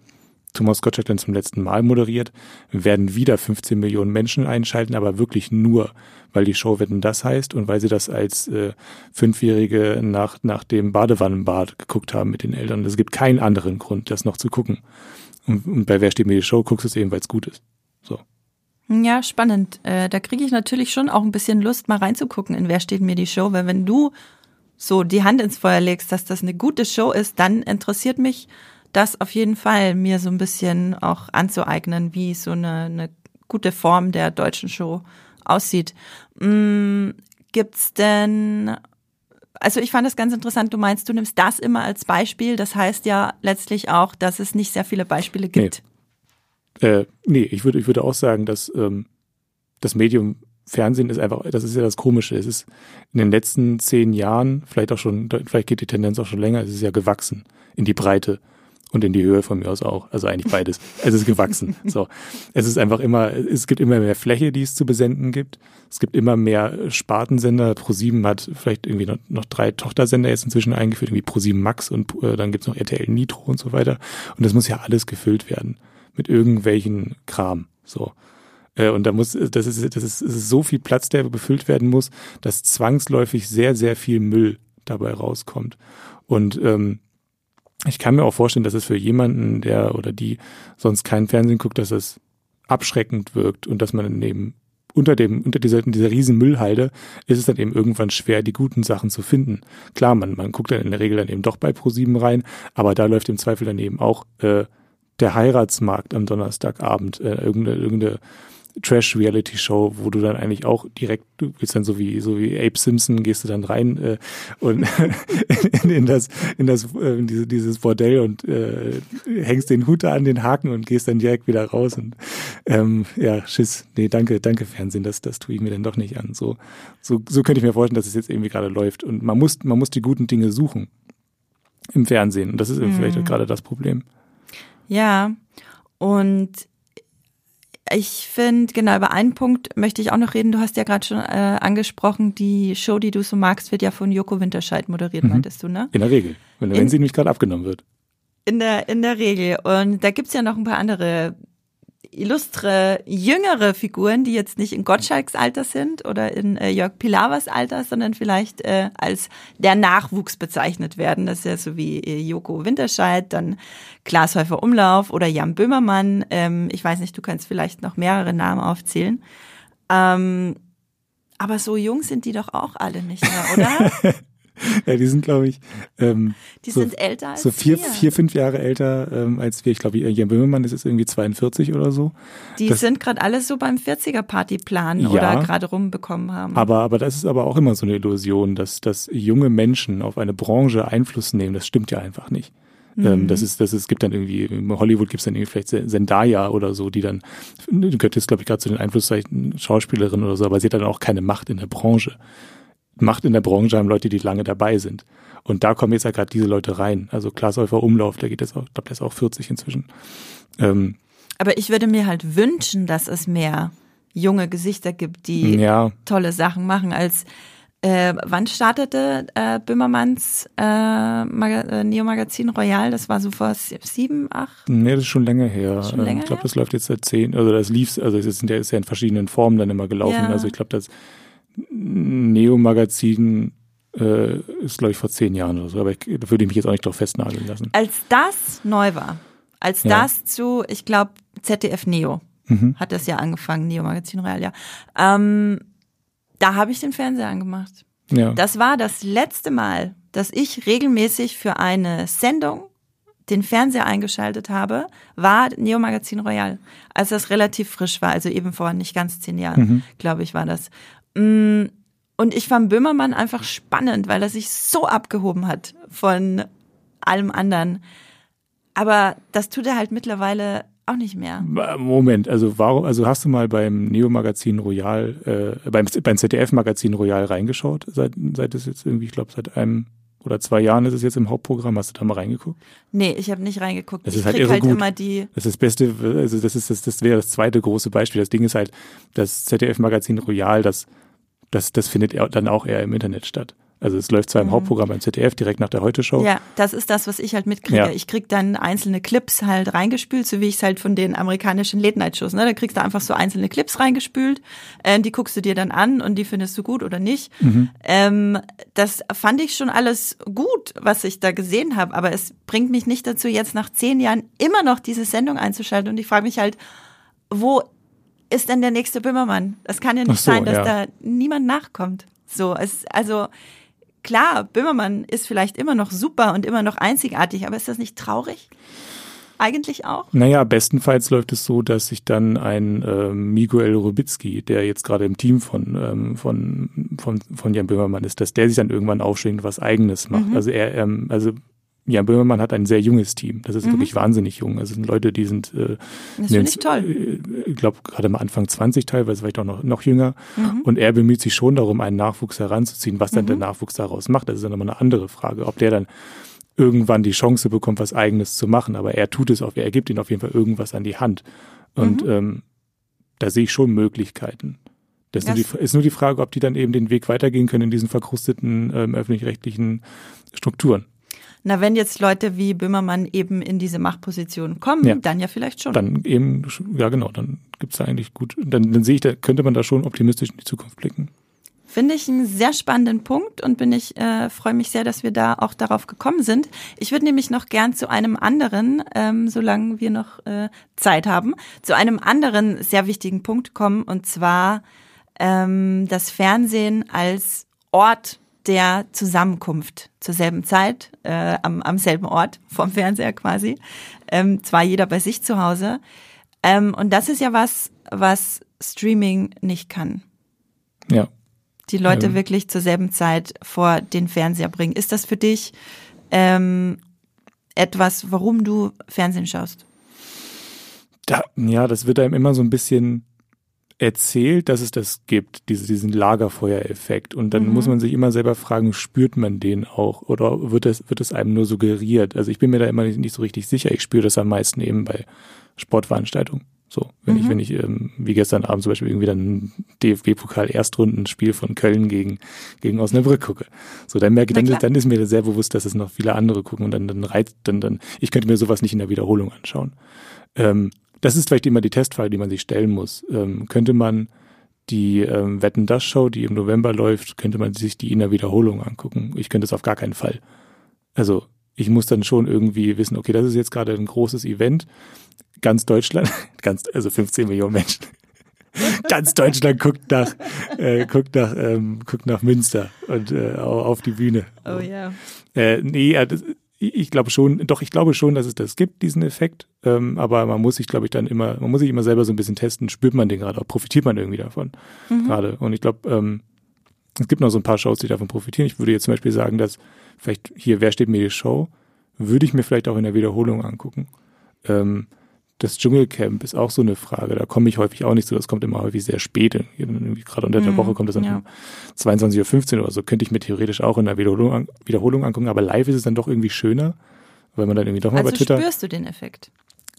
S2: Thomas Gottschalk dann zum letzten Mal moderiert, werden wieder 15 Millionen Menschen einschalten, aber wirklich nur, weil die Show Wetten das heißt und weil sie das als äh, Fünfjährige nach, nach dem Badewannenbad geguckt haben mit den Eltern. Es gibt keinen anderen Grund, das noch zu gucken. Und, und bei Wer steht mir die Show guckst du es eben, weil es gut ist. So.
S1: Ja, spannend. Äh, da kriege ich natürlich schon auch ein bisschen Lust, mal reinzugucken in Wer steht mir die Show, weil wenn du so die Hand ins Feuer legst, dass das eine gute Show ist, dann interessiert mich das auf jeden Fall, mir so ein bisschen auch anzueignen, wie so eine, eine gute Form der deutschen Show aussieht. Hm, gibt's denn also ich fand es ganz interessant, du meinst, du nimmst das immer als Beispiel. Das heißt ja letztlich auch, dass es nicht sehr viele Beispiele gibt.
S2: Nee, äh, nee ich, würde, ich würde auch sagen, dass ähm, das Medium Fernsehen ist einfach, das ist ja das Komische. Es ist in den letzten zehn Jahren, vielleicht auch schon, vielleicht geht die Tendenz auch schon länger, es ist ja gewachsen in die Breite und in die Höhe von mir aus auch. Also eigentlich beides. es ist gewachsen. So. Es ist einfach immer, es gibt immer mehr Fläche, die es zu besenden gibt. Es gibt immer mehr Spartensender. Pro7 hat vielleicht irgendwie noch, noch drei Tochtersender jetzt inzwischen eingeführt, irgendwie Pro7 Max und äh, dann gibt's noch RTL Nitro und so weiter. Und das muss ja alles gefüllt werden mit irgendwelchen Kram. So. Äh, und da muss, das ist, das ist, so viel Platz, der befüllt werden muss, dass zwangsläufig sehr, sehr viel Müll dabei rauskommt. Und ähm, ich kann mir auch vorstellen, dass es für jemanden, der oder die sonst keinen Fernsehen guckt, dass es abschreckend wirkt und dass man neben unter dem, unter dieser, dieser riesen Müllhalde ist es dann eben irgendwann schwer, die guten Sachen zu finden. Klar, man, man guckt dann in der Regel dann eben doch bei Pro7 rein, aber da läuft im Zweifel daneben auch äh, der Heiratsmarkt am Donnerstagabend, äh, irgendeine, irgendeine Trash-Reality-Show, wo du dann eigentlich auch direkt, du bist dann so wie so wie Abe Simpson, gehst du dann rein äh, und in, in das in das äh, diese, dieses Bordell und äh, hängst den Hut an den Haken und gehst dann direkt wieder raus und ähm, ja Schiss, nee danke danke Fernsehen, das das tue ich mir dann doch nicht an. So so so könnte ich mir vorstellen, dass es jetzt irgendwie gerade läuft und man muss man muss die guten Dinge suchen im Fernsehen und das ist mhm. vielleicht gerade das Problem.
S1: Ja und ich finde, genau, über einen Punkt möchte ich auch noch reden. Du hast ja gerade schon äh, angesprochen, die Show, die du so magst, wird ja von Joko Winterscheid moderiert, mhm. meintest du, ne?
S2: In der Regel, wenn, wenn sie nämlich gerade abgenommen wird.
S1: In der, in der Regel. Und da gibt's ja noch ein paar andere illustre, jüngere Figuren, die jetzt nicht in Gottschalks Alter sind oder in äh, Jörg Pilawas Alter, sondern vielleicht äh, als der Nachwuchs bezeichnet werden. Das ist ja so wie äh, Joko Winterscheid, dann Klaas Häufer Umlauf oder Jan Böhmermann. Ähm, ich weiß nicht, du kannst vielleicht noch mehrere Namen aufzählen. Ähm, aber so jung sind die doch auch alle nicht mehr, oder?
S2: ja, die sind, glaube ich, ähm,
S1: die so, sind älter als
S2: so vier, wir. vier, fünf Jahre älter ähm, als wir. Ich glaube, Jan Böhmermann ist jetzt irgendwie 42 oder so.
S1: Die das, sind gerade alle so beim 40er Partyplan ja, oder gerade rumbekommen haben.
S2: Aber, aber das ist aber auch immer so eine Illusion, dass, dass junge Menschen auf eine Branche Einfluss nehmen. Das stimmt ja einfach nicht. Ähm, mhm. das ist, das ist, es gibt dann irgendwie, in Hollywood gibt es dann irgendwie vielleicht Zendaya oder so, die dann, gehört jetzt, glaube ich, gerade zu den einflussreichen Schauspielerinnen oder so, aber sie hat dann auch keine Macht in der Branche. Macht in der Branche haben Leute, die lange dabei sind. Und da kommen jetzt ja gerade diese Leute rein. Also Klaas Häufer Umlauf, der geht jetzt auch, ich glaube, der ist auch 40 inzwischen. Ähm,
S1: Aber ich würde mir halt wünschen, dass es mehr junge Gesichter gibt, die ja. tolle Sachen machen, als äh, wann startete äh, Böhmermanns äh, Maga äh, Neo-Magazin Royal? Das war so vor sieben, acht?
S2: Nee, das ist schon länger her. Schon länger ich glaube, das läuft jetzt seit zehn, also das lief, also es ist, ist ja in verschiedenen Formen dann immer gelaufen. Ja. Also ich glaube, das Neo-Magazin äh, ist, glaube ich, vor zehn Jahren oder so, aber ich, da würde ich mich jetzt auch nicht drauf festnageln lassen.
S1: Als das neu war, als ja. das zu, ich glaube, ZDF Neo mhm. hat das ja angefangen, Neo-Magazin Royal, ja. Ähm, da habe ich den Fernseher angemacht. Ja. Das war das letzte Mal, dass ich regelmäßig für eine Sendung den Fernseher eingeschaltet habe, war Neo Magazin Royal, als das relativ frisch war, also eben vor nicht ganz zehn Jahren, mhm. glaube ich, war das. Mm, und ich fand Böhmermann einfach spannend, weil er sich so abgehoben hat von allem anderen. Aber das tut er halt mittlerweile auch nicht mehr.
S2: Moment, also warum, also hast du mal beim Neo-Magazin Royal, äh, beim, beim ZDF-Magazin Royal reingeschaut, seit, seit es jetzt irgendwie, ich glaube, seit einem oder zwei Jahren ist es jetzt im Hauptprogramm. Hast du da mal reingeguckt?
S1: Nee, ich habe nicht reingeguckt.
S2: Das ist ich halt, irre halt gut. immer die. Das ist das Beste, also das ist das, das wäre das zweite große Beispiel. Das Ding ist halt, das ZDF-Magazin Royal, das das, das findet dann auch eher im Internet statt. Also es läuft zwar im mhm. Hauptprogramm beim ZDF direkt nach der Heute-Show.
S1: Ja, das ist das, was ich halt mitkriege. Ja. Ich krieg dann einzelne Clips halt reingespült, so wie ich es halt von den amerikanischen Late-Night-Shows, ne? Da kriegst du einfach so einzelne Clips reingespült, äh, die guckst du dir dann an und die findest du gut oder nicht. Mhm. Ähm, das fand ich schon alles gut, was ich da gesehen habe, aber es bringt mich nicht dazu, jetzt nach zehn Jahren immer noch diese Sendung einzuschalten und ich frage mich halt, wo ist denn der nächste Böhmermann? Das kann ja nicht so, sein, dass ja. da niemand nachkommt. So, es, also klar, Böhmermann ist vielleicht immer noch super und immer noch einzigartig, aber ist das nicht traurig? Eigentlich auch?
S2: Naja, bestenfalls läuft es so, dass sich dann ein äh, Miguel Rubicki, der jetzt gerade im Team von, ähm, von, von, von Jan Böhmermann ist, dass der sich dann irgendwann aufschwingt, was Eigenes macht. Mhm. Also er, ähm, also Jan Böhmermann hat ein sehr junges Team. Das ist mhm. wirklich wahnsinnig jung. Also sind Leute, die sind, äh,
S1: das finde ich toll.
S2: Äh, glaube, gerade am Anfang 20 teilweise vielleicht auch noch, noch jünger. Mhm. Und er bemüht sich schon darum, einen Nachwuchs heranzuziehen. Was dann der mhm. Nachwuchs daraus macht, das ist dann nochmal eine andere Frage. Ob der dann irgendwann die Chance bekommt, was Eigenes zu machen. Aber er tut es auf, er gibt ihm auf jeden Fall irgendwas an die Hand. Und mhm. ähm, da sehe ich schon Möglichkeiten. Das ist, nur die, ist nur die Frage, ob die dann eben den Weg weitergehen können in diesen verkrusteten ähm, öffentlich-rechtlichen Strukturen.
S1: Na, wenn jetzt Leute wie Böhmermann eben in diese Machtposition kommen, ja. dann ja vielleicht schon.
S2: Dann eben, ja genau, dann gibt's da eigentlich gut, dann, dann sehe ich, da könnte man da schon optimistisch in die Zukunft blicken.
S1: Finde ich einen sehr spannenden Punkt und bin ich äh, freue mich sehr, dass wir da auch darauf gekommen sind. Ich würde nämlich noch gern zu einem anderen, ähm, solange wir noch äh, Zeit haben, zu einem anderen sehr wichtigen Punkt kommen und zwar ähm, das Fernsehen als Ort der Zusammenkunft zur selben Zeit, äh, am, am selben Ort vom Fernseher quasi. Ähm, zwar jeder bei sich zu Hause. Ähm, und das ist ja was, was Streaming nicht kann.
S2: Ja
S1: die Leute ähm. wirklich zur selben Zeit vor den Fernseher bringen. Ist das für dich ähm, etwas, warum du Fernsehen schaust?
S2: Da, ja, das wird einem immer so ein bisschen erzählt, dass es das gibt, diese, diesen Lagerfeuereffekt. Und dann mhm. muss man sich immer selber fragen, spürt man den auch oder wird es, wird es einem nur suggeriert? Also ich bin mir da immer nicht, nicht so richtig sicher. Ich spüre das am meisten eben bei Sportveranstaltungen. So, wenn mhm. ich, wenn ich, ähm, wie gestern Abend zum Beispiel irgendwie dann DFB-Pokal-Erstrundenspiel von Köln gegen, gegen Osnabrück gucke. So, dann merke ich, dann, dann ist mir sehr bewusst, dass es noch viele andere gucken und dann, dann reizt, dann, dann, ich könnte mir sowas nicht in der Wiederholung anschauen. Ähm, das ist vielleicht immer die Testfrage, die man sich stellen muss. Ähm, könnte man die ähm, Wetten das Show, die im November läuft, könnte man sich die in der Wiederholung angucken? Ich könnte es auf gar keinen Fall. Also ich muss dann schon irgendwie wissen, okay, das ist jetzt gerade ein großes Event ganz Deutschland, ganz, also 15 Millionen Menschen, ganz Deutschland guckt nach, äh, guckt nach, ähm, guckt nach Münster und äh, auf die Bühne.
S1: Oh ja.
S2: Äh, nee, ja, das, ich glaube schon, doch, ich glaube schon, dass es das gibt, diesen Effekt. Ähm, aber man muss sich, glaube ich, dann immer, man muss sich immer selber so ein bisschen testen, spürt man den gerade, profitiert man irgendwie davon mhm. gerade. Und ich glaube, ähm, es gibt noch so ein paar Shows, die davon profitieren. Ich würde jetzt zum Beispiel sagen, dass vielleicht hier, wer steht mir die Show, würde ich mir vielleicht auch in der Wiederholung angucken. Ähm, das Dschungelcamp ist auch so eine Frage. Da komme ich häufig auch nicht so. Das kommt immer häufig sehr spät. Gerade unter der mhm, Woche kommt das dann ja. um 22.15 Uhr oder so. Könnte ich mir theoretisch auch in der Wiederholung, Wiederholung angucken. Aber live ist es dann doch irgendwie schöner, weil man dann irgendwie doch mal
S1: also
S2: bei Twitter.
S1: spürst du den Effekt?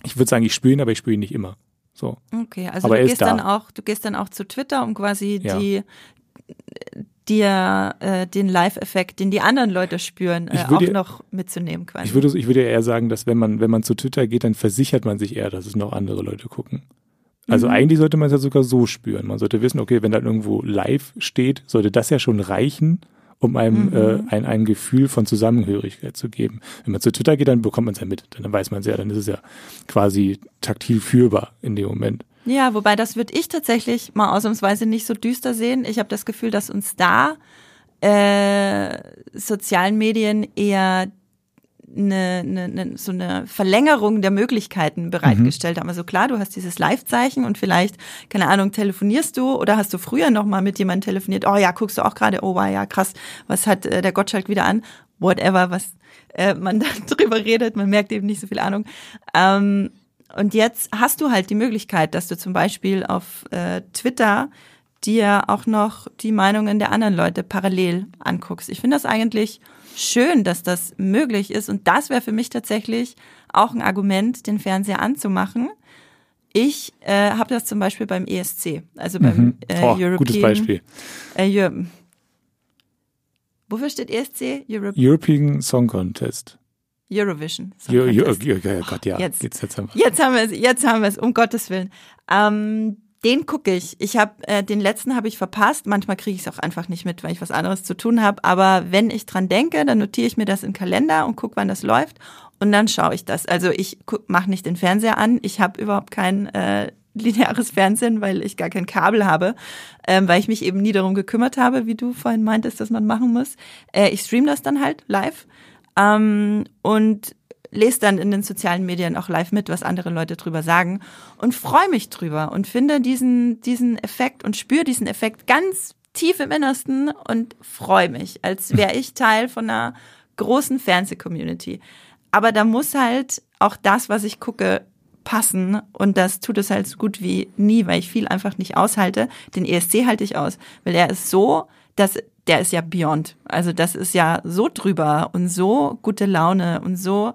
S2: Ich würde sagen, ich spüre ihn, aber ich spüre ihn nicht immer. So.
S1: Okay, also aber du gehst dann auch, du gehst dann auch zu Twitter, um quasi ja. die dir äh, den Live-Effekt, den die anderen Leute spüren, äh, auch noch mitzunehmen quasi.
S2: Ich würde, ich würde eher sagen, dass wenn man, wenn man zu Twitter geht, dann versichert man sich eher, dass es noch andere Leute gucken. Also mhm. eigentlich sollte man es ja sogar so spüren. Man sollte wissen, okay, wenn da irgendwo live steht, sollte das ja schon reichen, um einem mhm. äh, ein, ein Gefühl von Zusammenhörigkeit zu geben. Wenn man zu Twitter geht, dann bekommt man es ja mit. Dann weiß man es ja, dann ist es ja quasi taktil führbar in dem Moment.
S1: Ja, wobei das würde ich tatsächlich mal ausnahmsweise nicht so düster sehen. Ich habe das Gefühl, dass uns da äh, sozialen Medien eher eine, eine, eine, so eine Verlängerung der Möglichkeiten bereitgestellt mhm. haben. Also klar, du hast dieses Live-Zeichen und vielleicht, keine Ahnung, telefonierst du oder hast du früher noch mal mit jemandem telefoniert, oh ja, guckst du auch gerade, oh wow, ja, krass, was hat äh, der Gottschalk wieder an? Whatever, was äh, man da drüber redet, man merkt eben nicht so viel Ahnung. Ähm, und jetzt hast du halt die Möglichkeit, dass du zum Beispiel auf äh, Twitter dir auch noch die Meinungen der anderen Leute parallel anguckst. Ich finde das eigentlich schön, dass das möglich ist. Und das wäre für mich tatsächlich auch ein Argument, den Fernseher anzumachen. Ich äh, habe das zum Beispiel beim ESC, also beim mhm.
S2: äh, oh, European. Gutes Beispiel.
S1: Äh, Wofür steht ESC?
S2: Europe European Song Contest.
S1: Eurovision.
S2: Jo, jo, jo, Gott, ja.
S1: Jetzt, jetzt, jetzt, haben wir jetzt haben wir es, jetzt haben wir es, um Gottes Willen. Ähm, den gucke ich. Ich habe äh, den letzten habe ich verpasst. Manchmal kriege ich es auch einfach nicht mit, weil ich was anderes zu tun habe. Aber wenn ich dran denke, dann notiere ich mir das im Kalender und gucke, wann das läuft. Und dann schaue ich das. Also ich mache nicht den Fernseher an. Ich habe überhaupt kein äh, lineares Fernsehen, weil ich gar kein Kabel habe, ähm, weil ich mich eben nie darum gekümmert habe, wie du vorhin meintest, dass man machen muss. Äh, ich stream das dann halt live ähm, und lese dann in den sozialen Medien auch live mit, was andere Leute drüber sagen und freue mich drüber und finde diesen, diesen Effekt und spüre diesen Effekt ganz tief im Innersten und freue mich, als wäre ich Teil von einer großen Fernseh-Community. Aber da muss halt auch das, was ich gucke, passen und das tut es halt so gut wie nie, weil ich viel einfach nicht aushalte. Den ESC halte ich aus, weil er ist so, dass der ist ja beyond. Also das ist ja so drüber und so gute Laune und so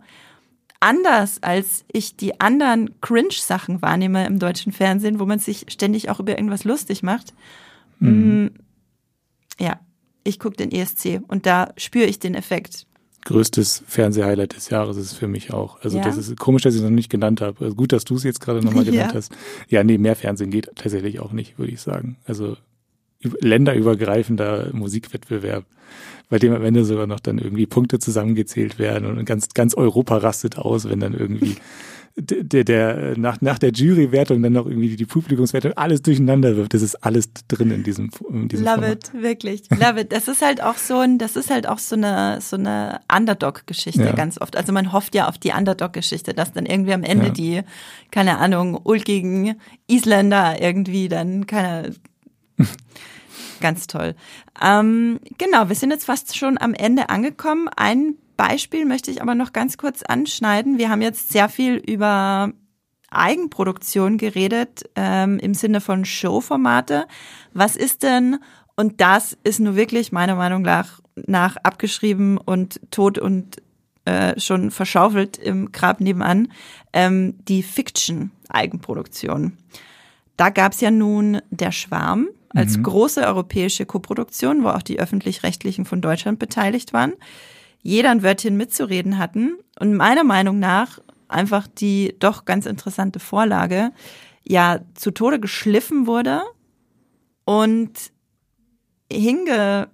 S1: anders, als ich die anderen Cringe-Sachen wahrnehme im deutschen Fernsehen, wo man sich ständig auch über irgendwas lustig macht. Mhm. Mm, ja, ich gucke den ESC und da spüre ich den Effekt.
S2: größtes Fernsehhighlight des Jahres ist für mich auch. Also ja. das ist komisch, dass ich es noch nicht genannt habe. Also gut, dass du es jetzt gerade nochmal genannt ja. hast. Ja, nee, mehr Fernsehen geht tatsächlich auch nicht, würde ich sagen. Also länderübergreifender Musikwettbewerb, bei dem am Ende sogar noch dann irgendwie Punkte zusammengezählt werden und ganz, ganz Europa rastet aus, wenn dann irgendwie der, der nach, nach der Jurywertung dann noch irgendwie die Publikumswertung alles durcheinander wirft. Das ist alles drin in diesem, in diesem
S1: Love Format. it, wirklich. Love it. Das ist halt auch so ein, das ist halt auch so eine, so eine Underdog-Geschichte ja. ganz oft. Also man hofft ja auf die Underdog-Geschichte, dass dann irgendwie am Ende ja. die, keine Ahnung, ulkigen Isländer irgendwie dann, keine, ganz toll. Ähm, genau, wir sind jetzt fast schon am Ende angekommen. Ein Beispiel möchte ich aber noch ganz kurz anschneiden. Wir haben jetzt sehr viel über Eigenproduktion geredet ähm, im Sinne von Showformate. Was ist denn, und das ist nur wirklich meiner Meinung nach, nach abgeschrieben und tot und äh, schon verschaufelt im Grab nebenan, ähm, die Fiction-Eigenproduktion. Da gab es ja nun Der Schwarm als mhm. große europäische Koproduktion, wo auch die öffentlich-rechtlichen von Deutschland beteiligt waren jeder ein Wörtchen mitzureden hatten und meiner Meinung nach einfach die doch ganz interessante Vorlage ja zu Tode geschliffen wurde und hinge,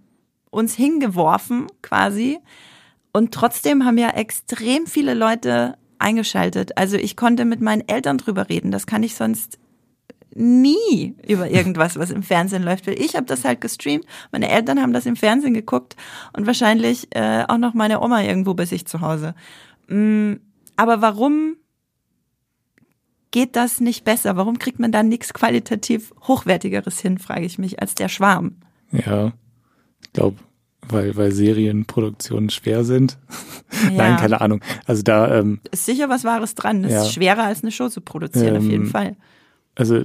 S1: uns hingeworfen quasi. Und trotzdem haben ja extrem viele Leute eingeschaltet. Also ich konnte mit meinen Eltern drüber reden. Das kann ich sonst nie über irgendwas, was im Fernsehen läuft, weil ich habe das halt gestreamt, meine Eltern haben das im Fernsehen geguckt und wahrscheinlich äh, auch noch meine Oma irgendwo bei sich zu Hause. Mm, aber warum geht das nicht besser? Warum kriegt man da nichts qualitativ hochwertigeres hin, frage ich mich, als der Schwarm?
S2: Ja, ich glaube, weil, weil Serienproduktionen schwer sind. Ja. Nein, keine Ahnung. Also da ähm,
S1: ist sicher was Wahres dran. Es ja. ist schwerer als eine Show zu produzieren, ähm, auf jeden ähm, Fall.
S2: Also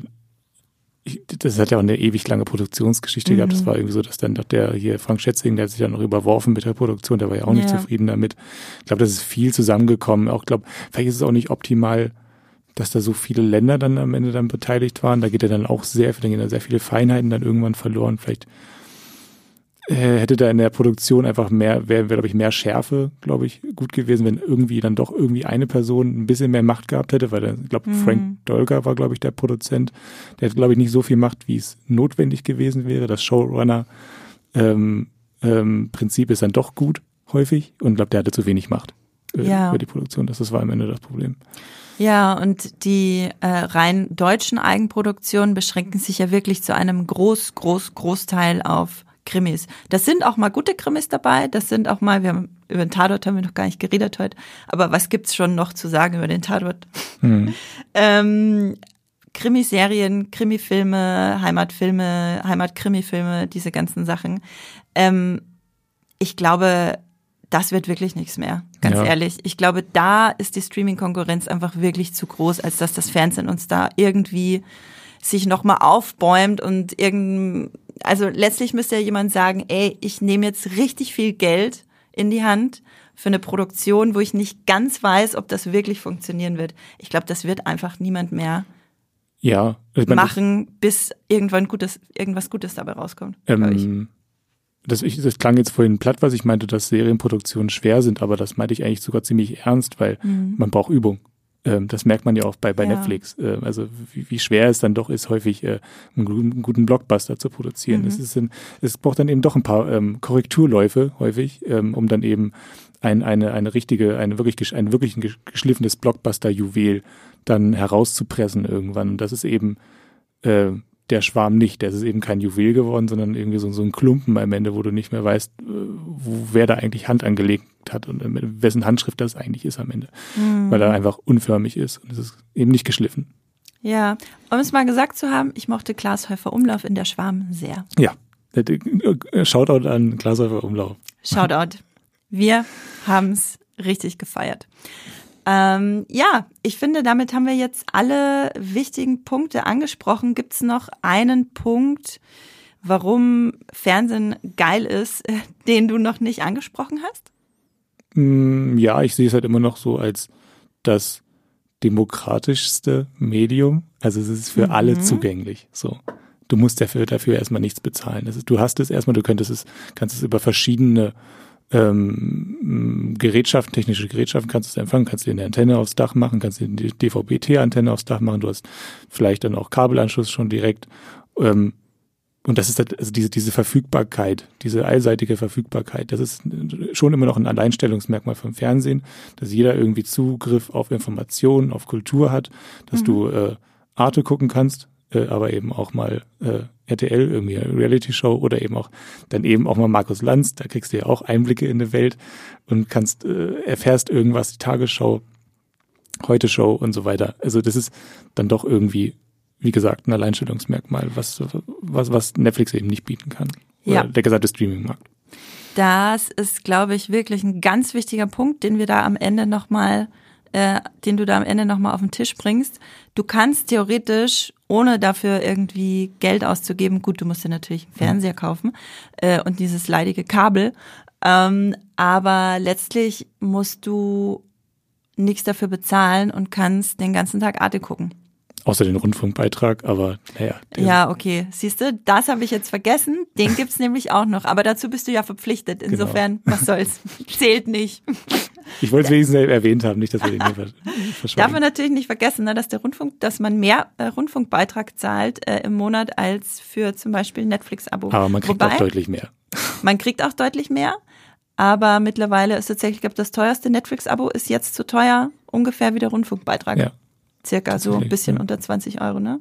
S2: das hat ja auch eine ewig lange Produktionsgeschichte mhm. gehabt. Das war irgendwie so, dass dann doch der hier Frank Schätzing, der hat sich dann noch überworfen mit der Produktion, der war ja auch nicht ja. zufrieden damit. Ich glaube, das ist viel zusammengekommen. Auch glaube, vielleicht ist es auch nicht optimal, dass da so viele Länder dann am Ende dann beteiligt waren. Da geht ja dann auch sehr dann gehen da sehr viele Feinheiten dann irgendwann verloren. Vielleicht hätte da in der Produktion einfach mehr, wäre, wär, glaube ich, mehr Schärfe, glaube ich, gut gewesen, wenn irgendwie dann doch irgendwie eine Person ein bisschen mehr Macht gehabt hätte, weil ich glaube, mhm. Frank Dolger war, glaube ich, der Produzent. Der hat, glaube ich, nicht so viel Macht, wie es notwendig gewesen wäre. Das Showrunner ähm, ähm, ist dann doch gut, häufig, und glaube, der hatte zu wenig Macht äh, ja. über die Produktion. Das, das war am Ende das Problem.
S1: Ja, und die äh, rein deutschen Eigenproduktionen beschränken sich ja wirklich zu einem groß, groß, Großteil auf Krimis. Das sind auch mal gute Krimis dabei, das sind auch mal, wir haben über den Tatort haben wir noch gar nicht geredet heute, aber was gibt's schon noch zu sagen über den Tatort? Mhm. ähm, Krimiserien, Krimifilme, Heimatfilme, Heimatkrimifilme, diese ganzen Sachen. Ähm, ich glaube, das wird wirklich nichts mehr, ganz ja. ehrlich. Ich glaube, da ist die Streaming-Konkurrenz einfach wirklich zu groß, als dass das Fernsehen uns da irgendwie sich nochmal aufbäumt und irgendein, also letztlich müsste ja jemand sagen, ey, ich nehme jetzt richtig viel Geld in die Hand für eine Produktion, wo ich nicht ganz weiß, ob das wirklich funktionieren wird. Ich glaube, das wird einfach niemand mehr
S2: ja,
S1: ich mein, machen, bis irgendwann Gutes, irgendwas Gutes dabei rauskommt. Ähm,
S2: das, ich, das klang jetzt vorhin platt, was ich meinte, dass Serienproduktionen schwer sind, aber das meinte ich eigentlich sogar ziemlich ernst, weil mhm. man braucht Übung. Ähm, das merkt man ja auch bei, bei ja. Netflix. Äh, also wie, wie, schwer es dann doch ist, häufig äh, einen, guten, einen, guten, Blockbuster zu produzieren. Mhm. Es, ist ein, es braucht dann eben doch ein paar ähm, Korrekturläufe häufig, ähm, um dann eben ein, eine, eine richtige, eine wirklich, ein wirklich geschliffenes Blockbuster-Juwel dann herauszupressen irgendwann. Und das ist eben äh, der Schwarm nicht. Der ist eben kein Juwel geworden, sondern irgendwie so, so ein Klumpen am Ende, wo du nicht mehr weißt, äh, wo, wer da eigentlich Hand angelegt hat und mit wessen Handschrift das eigentlich ist am Ende. Mhm. Weil er einfach unförmig ist und es ist eben nicht geschliffen.
S1: Ja, um es mal gesagt zu haben, ich mochte Glashäufer Umlauf in der Schwarm sehr.
S2: Ja, Shoutout an Glashäufer Umlauf.
S1: Shoutout. Wir haben es richtig gefeiert. Ähm, ja, ich finde, damit haben wir jetzt alle wichtigen Punkte angesprochen. Gibt es noch einen Punkt, warum Fernsehen geil ist, den du noch nicht angesprochen hast?
S2: Mm, ja, ich sehe es halt immer noch so als das demokratischste Medium. Also es ist für mhm. alle zugänglich. So. Du musst dafür, dafür erstmal nichts bezahlen. Ist, du hast es erstmal, du könntest es, kannst es über verschiedene ähm, Gerätschaften, technische Gerätschaften kannst du empfangen, kannst du eine Antenne aufs Dach machen, kannst du die DVB-T-Antenne aufs Dach machen, du hast vielleicht dann auch Kabelanschluss schon direkt. Ähm, und das ist halt, also diese, diese Verfügbarkeit, diese allseitige Verfügbarkeit, das ist schon immer noch ein Alleinstellungsmerkmal vom Fernsehen, dass jeder irgendwie Zugriff auf Informationen, auf Kultur hat, dass mhm. du äh, Arte gucken kannst, äh, aber eben auch mal äh, RTL, irgendwie Reality-Show oder eben auch dann eben auch mal Markus Lanz, da kriegst du ja auch Einblicke in die Welt und kannst, äh, erfährst irgendwas, die Tagesschau, Heute Show und so weiter. Also das ist dann doch irgendwie, wie gesagt, ein Alleinstellungsmerkmal, was, was, was Netflix eben nicht bieten kann.
S1: Oder ja.
S2: der gesamte Streaming-Markt.
S1: Das ist, glaube ich, wirklich ein ganz wichtiger Punkt, den wir da am Ende nochmal, äh, den du da am Ende nochmal auf den Tisch bringst. Du kannst theoretisch ohne dafür irgendwie Geld auszugeben. Gut, du musst dir natürlich einen Fernseher kaufen äh, und dieses leidige Kabel. Ähm, aber letztlich musst du nichts dafür bezahlen und kannst den ganzen Tag Arte gucken.
S2: Außer den Rundfunkbeitrag, aber naja.
S1: Ja, okay. Siehst du, das habe ich jetzt vergessen. Den gibt's nämlich auch noch. Aber dazu bist du ja verpflichtet. Genau. Insofern, genau. was soll's. Zählt nicht.
S2: Ich wollte es wenigstens erwähnt haben, nicht, dass wir den hier
S1: verschweigen. Darf man natürlich nicht vergessen, ne, dass der Rundfunk, dass man mehr äh, Rundfunkbeitrag zahlt äh, im Monat als für zum Beispiel Netflix-Abo.
S2: Aber man kriegt Wobei, auch deutlich mehr.
S1: Man kriegt auch deutlich mehr. Aber mittlerweile ist tatsächlich, ich glaube, das teuerste Netflix-Abo ist jetzt so teuer ungefähr wie der Rundfunkbeitrag. Ja. Circa so ein bisschen ja. unter 20 Euro, ne?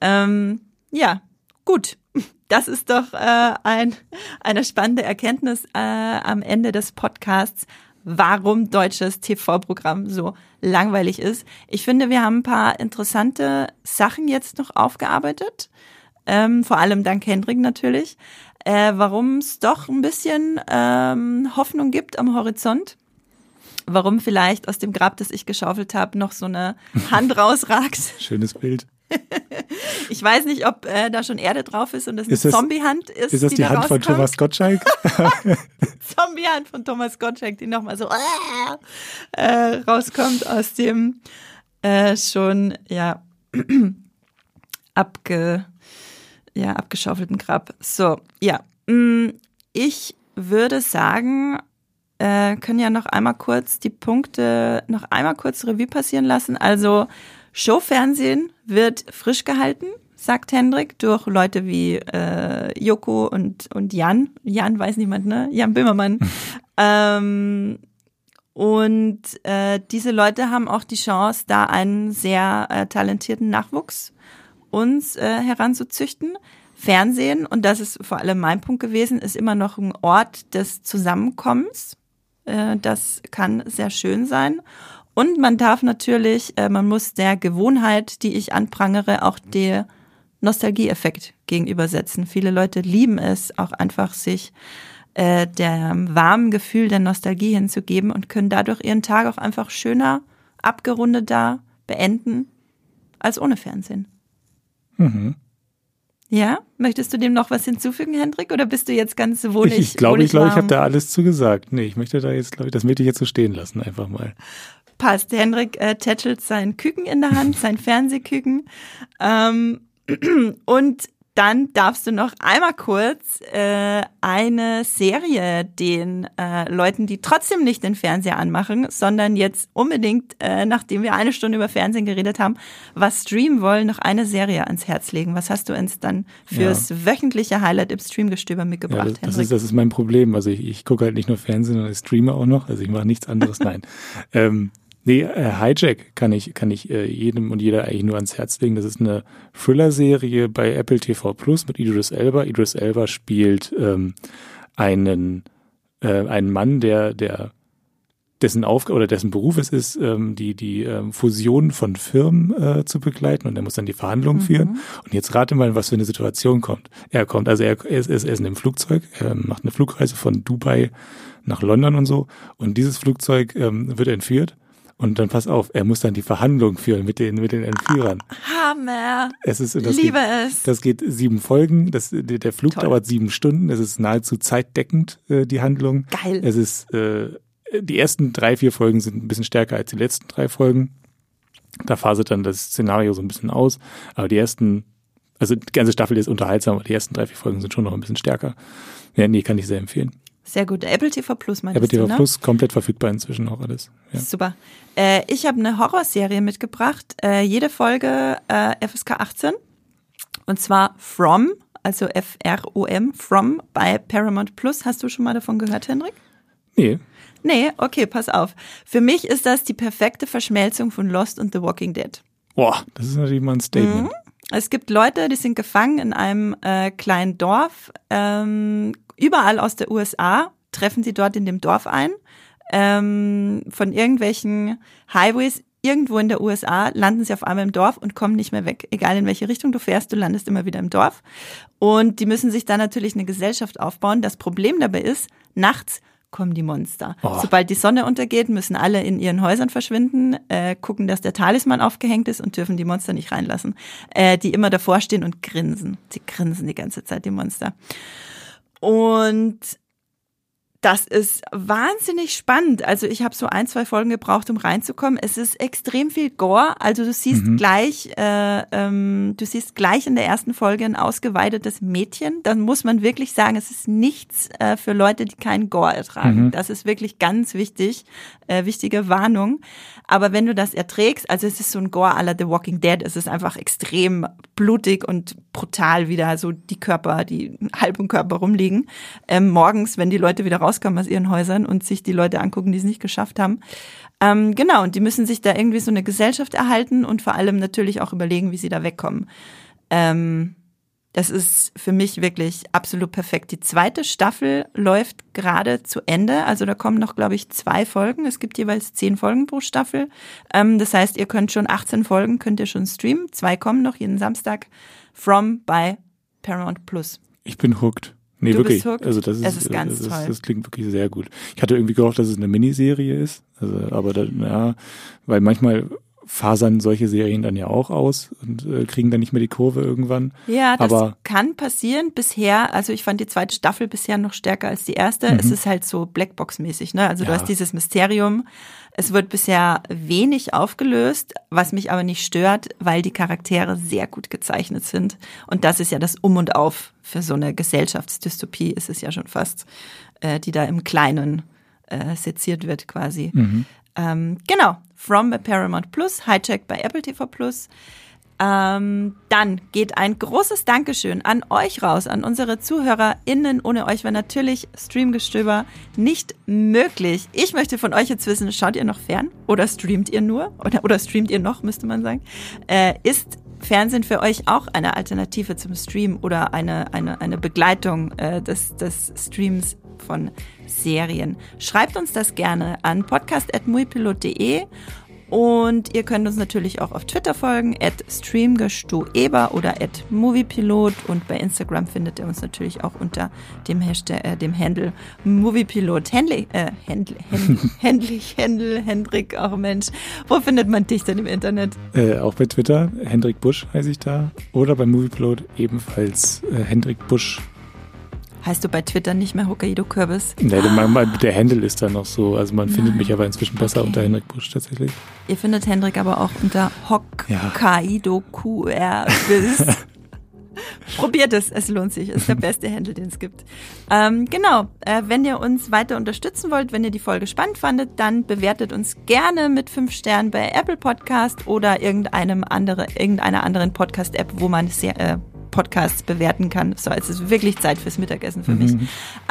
S1: Ähm, ja, gut. Das ist doch äh, ein, eine spannende Erkenntnis äh, am Ende des Podcasts warum deutsches TV-Programm so langweilig ist. Ich finde, wir haben ein paar interessante Sachen jetzt noch aufgearbeitet. Ähm, vor allem dank Hendrik natürlich. Äh, warum es doch ein bisschen ähm, Hoffnung gibt am Horizont. Warum vielleicht aus dem Grab, das ich geschaufelt habe, noch so eine Hand rausragt.
S2: Schönes Bild.
S1: Ich weiß nicht, ob äh, da schon Erde drauf ist und das eine Zombie-Hand ist.
S2: Ist das die,
S1: die
S2: Hand von Thomas Gottschalk?
S1: Zombie-Hand von Thomas Gottschalk, die nochmal so äh, rauskommt aus dem äh, schon, ja, abge, ja, abgeschaufelten Grab. So, ja. Mm, ich würde sagen, äh, können ja noch einmal kurz die Punkte noch einmal kurz Revue passieren lassen. Also Showfernsehen wird frisch gehalten, sagt Hendrik, durch Leute wie äh, Joko und, und Jan. Jan weiß niemand, ne? Jan Böhmermann. ähm, und äh, diese Leute haben auch die Chance, da einen sehr äh, talentierten Nachwuchs uns äh, heranzuzüchten. Fernsehen, und das ist vor allem mein Punkt gewesen, ist immer noch ein Ort des Zusammenkommens. Äh, das kann sehr schön sein. Und man darf natürlich, äh, man muss der Gewohnheit, die ich anprangere, auch der Nostalgieeffekt gegenübersetzen. Viele Leute lieben es, auch einfach sich äh, der warmen Gefühl der Nostalgie hinzugeben und können dadurch ihren Tag auch einfach schöner, abgerundeter beenden als ohne Fernsehen. Mhm. Ja, möchtest du dem noch was hinzufügen, Hendrik, oder bist du jetzt ganz wohlig?
S2: Ich glaube, ich glaube, ich habe da alles zugesagt. Nee, ich möchte da jetzt, glaube ich, das möchte ich jetzt so stehen lassen, einfach mal
S1: passt. Henrik äh, tätschelt sein Küken in der Hand, sein Fernsehküken. Ähm, und dann darfst du noch einmal kurz äh, eine Serie den äh, Leuten, die trotzdem nicht den Fernseher anmachen, sondern jetzt unbedingt, äh, nachdem wir eine Stunde über Fernsehen geredet haben, was streamen wollen, noch eine Serie ans Herz legen. Was hast du uns dann fürs ja. wöchentliche Highlight im Streamgestöber mitgebracht, ja,
S2: das, das, ist, das ist mein Problem. Also ich, ich gucke halt nicht nur Fernsehen, sondern ich streame auch noch. Also ich mache nichts anderes. Nein. ähm, Nee, äh, Hijack kann ich, kann ich äh, jedem und jeder eigentlich nur ans Herz legen. Das ist eine Thriller-Serie bei Apple TV Plus mit Idris Elba. Idris Elba spielt ähm, einen, äh, einen Mann, der, der dessen Aufgabe oder dessen Beruf es ist, ähm, die, die ähm, Fusion von Firmen äh, zu begleiten und er muss dann die Verhandlungen mhm. führen. Und jetzt rate mal, was für eine Situation kommt. Er kommt, also er, er, ist, er ist in einem Flugzeug, er macht eine Flugreise von Dubai nach London und so und dieses Flugzeug ähm, wird entführt und dann pass auf, er muss dann die Verhandlung führen mit den, mit den Entführern.
S1: Hammer.
S2: Es ist, das
S1: Liebe
S2: geht,
S1: es.
S2: Das geht sieben Folgen. Das, der Flug Toll. dauert sieben Stunden. Es ist nahezu zeitdeckend, äh, die Handlung.
S1: Geil.
S2: Es ist, äh, die ersten drei, vier Folgen sind ein bisschen stärker als die letzten drei Folgen. Da faselt dann das Szenario so ein bisschen aus. Aber die ersten, also die ganze Staffel ist unterhaltsam, aber die ersten drei, vier Folgen sind schon noch ein bisschen stärker. Ja, nee, kann ich sehr empfehlen.
S1: Sehr gut. Apple TV Plus meinst
S2: Apple TV
S1: du, ne?
S2: Plus komplett verfügbar inzwischen auch alles. Ja.
S1: Super. Äh, ich habe eine Horrorserie mitgebracht. Äh, jede Folge äh, FSK 18. Und zwar From, also F-R-O-M, From bei Paramount Plus. Hast du schon mal davon gehört, Henrik?
S2: Nee.
S1: Nee, okay, pass auf. Für mich ist das die perfekte Verschmelzung von Lost und The Walking Dead.
S2: Boah, das ist natürlich mal ein Statement.
S1: Mhm. Es gibt Leute, die sind gefangen in einem äh, kleinen Dorf. Ähm, überall aus der USA treffen sie dort in dem Dorf ein. Ähm, von irgendwelchen Highways irgendwo in der USA landen sie auf einmal im Dorf und kommen nicht mehr weg. Egal in welche Richtung du fährst, du landest immer wieder im Dorf. Und die müssen sich dann natürlich eine Gesellschaft aufbauen. Das Problem dabei ist, nachts kommen die Monster.
S2: Oh.
S1: Sobald die Sonne untergeht, müssen alle in ihren Häusern verschwinden, äh, gucken, dass der Talisman aufgehängt ist und dürfen die Monster nicht reinlassen, äh, die immer davor stehen und grinsen. Sie grinsen die ganze Zeit, die Monster. Und das ist wahnsinnig spannend. Also ich habe so ein, zwei Folgen gebraucht, um reinzukommen. Es ist extrem viel Gore. Also du siehst
S2: Mhm.
S1: gleich, äh, ähm, du siehst gleich in der ersten Folge ein ausgeweidetes Mädchen. Dann muss man wirklich sagen, es ist nichts äh, für Leute, die keinen Gore ertragen.
S2: Mhm.
S1: Das ist wirklich ganz wichtig, äh, wichtige Warnung. Aber wenn du das erträgst, also es ist so ein Gore à la The Walking Dead, es ist einfach extrem blutig und brutal wieder, so die Körper, die halb im Körper rumliegen. Ähm, morgens, wenn die Leute wieder rauskommen aus ihren Häusern und sich die Leute angucken, die es nicht geschafft haben. Ähm, genau, und die müssen sich da irgendwie so eine Gesellschaft erhalten und vor allem natürlich auch überlegen, wie sie da wegkommen. Ähm, das ist für mich wirklich absolut perfekt. Die zweite Staffel läuft gerade zu Ende. Also da kommen noch, glaube ich, zwei Folgen. Es gibt jeweils zehn Folgen pro Staffel. Ähm, das heißt, ihr könnt schon 18 Folgen, könnt ihr schon streamen. Zwei kommen noch jeden Samstag. From bei Paramount Plus.
S2: Ich bin hooked. Nee,
S1: Du
S2: wirklich. Also das ist,
S1: Es ist ganz
S2: das,
S1: toll.
S2: das klingt wirklich sehr gut. Ich hatte irgendwie gehofft, dass es eine Miniserie ist. Also, aber da, ja, weil manchmal fasern solche Serien dann ja auch aus und äh, kriegen dann nicht mehr die Kurve irgendwann.
S1: Ja, das
S2: Aber-
S1: kann passieren. Bisher, also ich fand die zweite Staffel bisher noch stärker als die erste. Es ist halt so Blackbox-mäßig, ne? Also du
S2: Mhm. Ja.
S1: hast dieses Mysterium. Es wird bisher wenig aufgelöst, was mich aber nicht stört, weil die Charaktere sehr gut gezeichnet sind. Und das ist ja das Um und Auf für so eine Gesellschaftsdystopie, ist es ja schon fast, äh, die da im Kleinen äh, seziert wird quasi. Ähm, genau, From bei Paramount Plus, Hijack bei Apple TV Plus. Ähm, dann geht ein großes Dankeschön an euch raus, an unsere ZuhörerInnen. Ohne euch wäre natürlich Streamgestöber nicht möglich. Ich möchte von euch jetzt wissen, schaut ihr noch fern oder streamt ihr nur? Oder, oder streamt ihr noch, müsste man sagen. Äh, ist Fernsehen für euch auch eine Alternative zum Stream oder eine, eine, eine Begleitung äh, des, des Streams von Serien? Schreibt uns das gerne an podcast.muipilot.de und ihr könnt uns natürlich auch auf Twitter folgen, at streamgestoeber oder at moviepilot und bei Instagram findet ihr uns natürlich auch unter dem Hashtag, äh, dem Handle moviepilot. Händlich, äh, Händel, Hendrik, auch Mensch. Wo findet man dich denn im Internet?
S2: Äh, auch bei Twitter, Hendrik Busch heiße ich da. Oder bei Movieplot ebenfalls äh, Hendrik Busch.
S1: Heißt du bei Twitter nicht mehr Hokkaido Kürbis?
S2: Nee, der, mein- der Handle ist da noch so. Also man findet mich aber inzwischen besser
S1: Okay.
S2: unter Hendrik Busch tatsächlich.
S1: Ihr findet Hendrik aber auch unter Hokkaido Kürbis. Probiert es, es lohnt sich. Ist der beste Handle, den es gibt. Ähm, genau, äh, wenn ihr uns weiter unterstützen wollt, wenn ihr die Folge spannend fandet, dann bewertet uns gerne mit fünf Sternen bei Apple Podcast oder irgendeinem andere, irgendeiner anderen Podcast-App, wo man sehr, äh, Podcasts bewerten kann. So, es ist wirklich Zeit fürs Mittagessen für mich.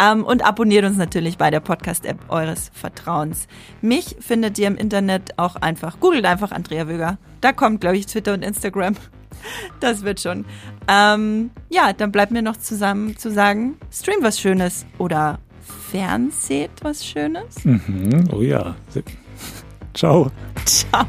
S1: Ähm, und abonniert uns natürlich bei der Podcast-App eures Vertrauens. Mich findet ihr im Internet auch einfach. Googelt einfach Andrea Wöger. Da kommt, glaube ich, Twitter und Instagram. Das wird schon. Ähm, ja, dann bleibt mir noch zusammen zu sagen, stream was Schönes oder fernseht was Schönes.
S2: Mhm. Oh ja. Ciao.
S1: Ciao.